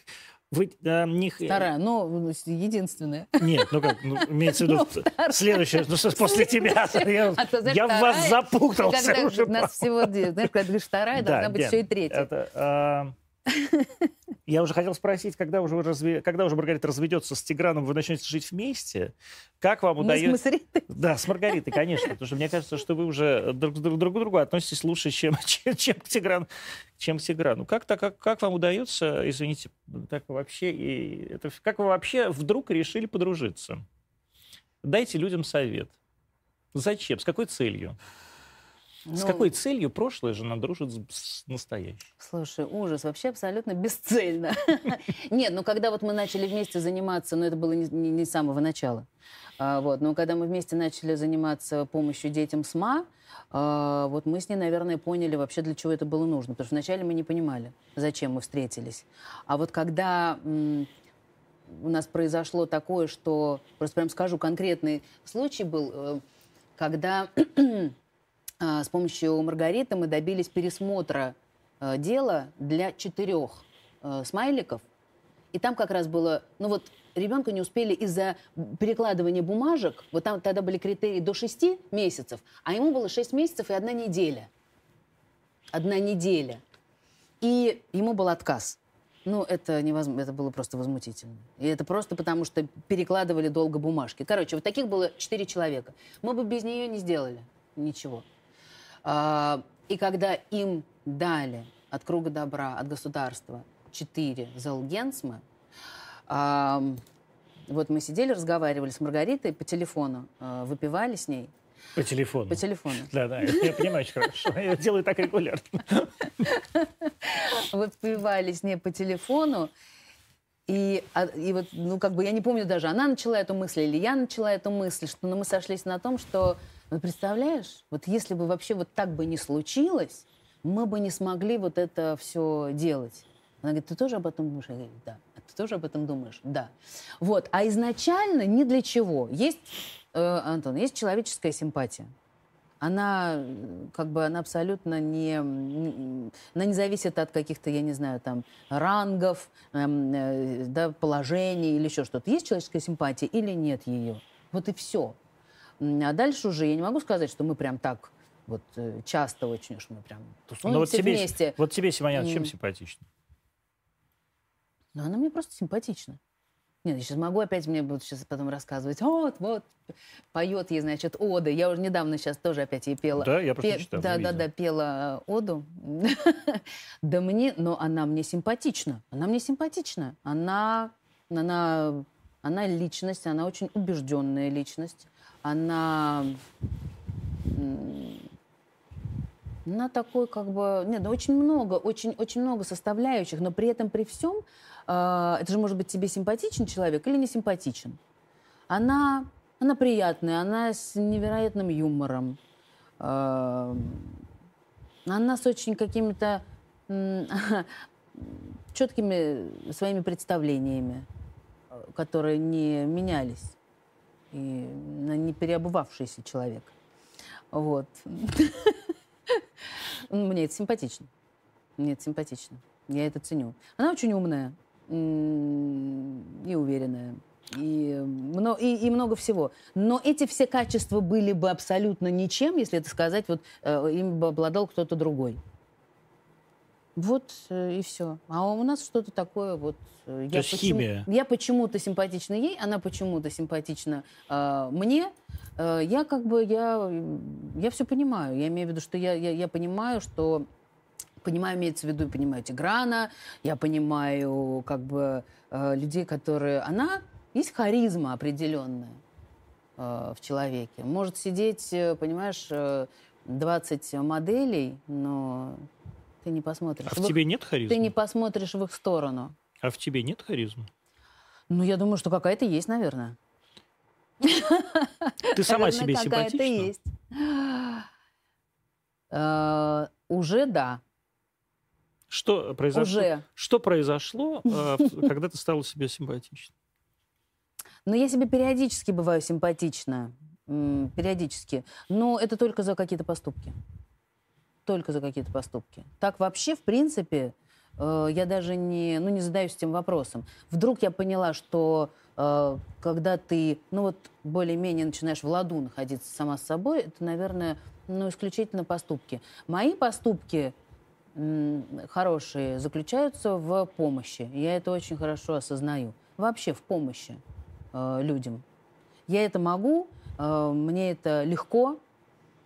A: Вы э, не... х-
B: Вторая, ну, единственная.
A: Нет, ну как, ну, имеется в виду следующее, ну что ж, после тебя. Я,
B: А то, знаешь,
A: я в вас
B: вторая,
A: запутался
B: Когда
A: уже.
B: нас всего, две, знаешь, когда говоришь вторая,
A: Да,
B: должна быть еще и третья.
A: это, а, я уже хотел спросить, когда уже, разве- когда уже Маргарита разведется с Тиграном, вы начнете жить вместе? Как вам
B: Мы с
A: удается...
B: Масаритой.
A: Да, с Маргаритой, конечно. Потому что мне кажется, что вы уже друг, друг, друг к другу относитесь лучше, чем, чем, чем к Тиграну. Чем к Тиграну. Как, так, как, как вам удается, извините, так вообще, и это, как вы вообще вдруг решили подружиться? Дайте людям совет. Зачем? С какой целью? С
B: Ну,
A: какой целью прошлая жена дружит с, с настоящей?
B: Слушай, ужас, вообще абсолютно бесцельно. Нет, ну когда вот мы начали вместе заниматься, ну это было не, с самого начала, А, вот, но когда мы вместе начали заниматься помощью детям СМА, а, вот мы с ней, наверное, поняли вообще, для чего это было нужно. Потому что вначале мы не понимали, зачем мы встретились. А вот когда у нас произошло такое, что, просто прям скажу, конкретный случай был, э, когда с помощью Маргариты мы добились пересмотра э, дела для четырех э, смайликов. И там как раз было, ну вот ребенка не успели из-за перекладывания бумажек, вот там тогда были критерии до шести месяцев, а ему было шесть месяцев и одна неделя. Одна неделя. И ему был отказ. Ну, это невозможно, это было просто возмутительно. И это просто потому, что перекладывали долго бумажки. Короче, вот таких было четыре человека. Мы бы без нее не сделали ничего. А, и когда им дали от круга добра, от государства четыре Золгенсмы, а, вот мы сидели, разговаривали с Маргаритой по телефону, а, выпивали с ней
A: По телефону.
B: по телефону.
A: Да, да, я понимаю очень хорошо. Я делаю так регулярно.
B: выпивали с ней по телефону. И, а- и вот, ну, как бы я не помню даже, она начала эту мысль или я начала эту мысль, что ну, мы сошлись на том, что, ну, представляешь, вот если бы вообще вот так бы не случилось, мы бы не смогли вот это все делать. Она говорит, ты тоже об этом думаешь? Я говорю, да. А Ты тоже об этом думаешь? Да. Вот. А изначально ни для чего. Есть, э, Антон, есть человеческая симпатия. Она как бы она абсолютно не, она не зависит от каких-то, я не знаю, там рангов, эм, э, да, положений или еще что-то. Есть человеческая симпатия или нет ее? Вот и все. А дальше уже я не могу сказать, что мы прям так вот э, часто очень уж мы прям тусуемся
A: Ну вот тебе,
B: вместе.
A: вот тебе Симонян, чем симпатично?
B: Но она мне просто симпатична. Нет, я сейчас могу опять мне будут сейчас потом рассказывать, вот, вот, поет ей, значит, оды. Я уже недавно сейчас тоже опять ей пела.
A: Да, я просто
B: Пе-
A: читал,
B: Да, да, да, пела э, оду. Да мне, но она мне симпатична. Она мне симпатична. Она, она, она личность, она очень убежденная личность. Она, м, она такой как бы, нет, ну очень много, очень, очень много составляющих, но при этом при всем, э, это же может быть тебе симпатичен человек или не симпатичен. Она, она приятная, она с невероятным юмором. Э, она с очень какими-то м, четкими своими представлениями, э, которые не менялись. И не переобувавшийся человек. Вот. Ну, Мне это симпатично. Мне это симпатично. Я это ценю. Она очень умная и уверенная. И, и, и много всего. Но эти все качества были бы абсолютно ничем, если это сказать, вот э, им бы обладал кто-то другой. Вот э, и все. А у нас что-то такое вот. э,
A: То есть
B: почему-
A: химия.
B: Я почему-то симпатична ей, она почему-то симпатична э, мне. Э, я как бы я я все понимаю. Я имею в виду, что я я, я понимаю, что понимаю, имеется в виду, я понимаю Тиграна, я понимаю как бы э, людей, которые она есть харизма определенная э, в человеке. Может сидеть, э, понимаешь, э, 20 моделей, но ты не посмотришь.
A: А в
B: в их-
A: тебе нет
B: Ты не
A: харизмы?
B: посмотришь в их сторону.
A: А в тебе нет харизмы?
B: Ну, я думаю, что какая-то есть, наверное.
A: Ты сама себе симпатична?
B: есть. Э, Уже да.
A: Что произошло?
B: Уже.
A: Что произошло, в- когда ты стала себе симпатичной?
B: Но я себе периодически бываю симпатична. Периодически. Но это только за какие-то поступки. Только за какие-то поступки. Так вообще, в принципе, э, я даже не, ну, не задаюсь этим вопросом. Вдруг я поняла, что э, когда ты, ну вот, более-менее начинаешь в ладу находиться сама с собой, это, наверное, ну, исключительно поступки. Мои поступки хорошие заключаются в помощи. Я это очень хорошо осознаю. Вообще в помощи э, людям. Я это могу, э, мне это легко,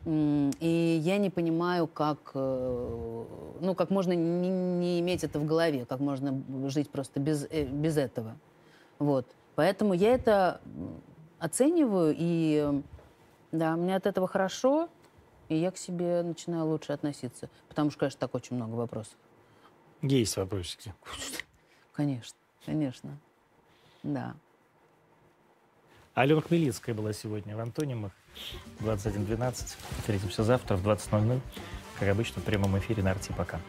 B: и я не понимаю, как, э, ну, как можно не, не иметь это в голове, как можно жить просто без, э, без этого. Вот. Поэтому я это оцениваю, и да, мне от этого хорошо, и я к себе начинаю лучше относиться. Потому что, конечно, так очень много вопросов.
A: Есть вопросики.
B: Конечно, конечно. Да.
A: Алена Хмелицкая была сегодня в Антонимах. 21.12. Встретимся завтра в 20.00. Как обычно, в прямом эфире на Арти. Пока.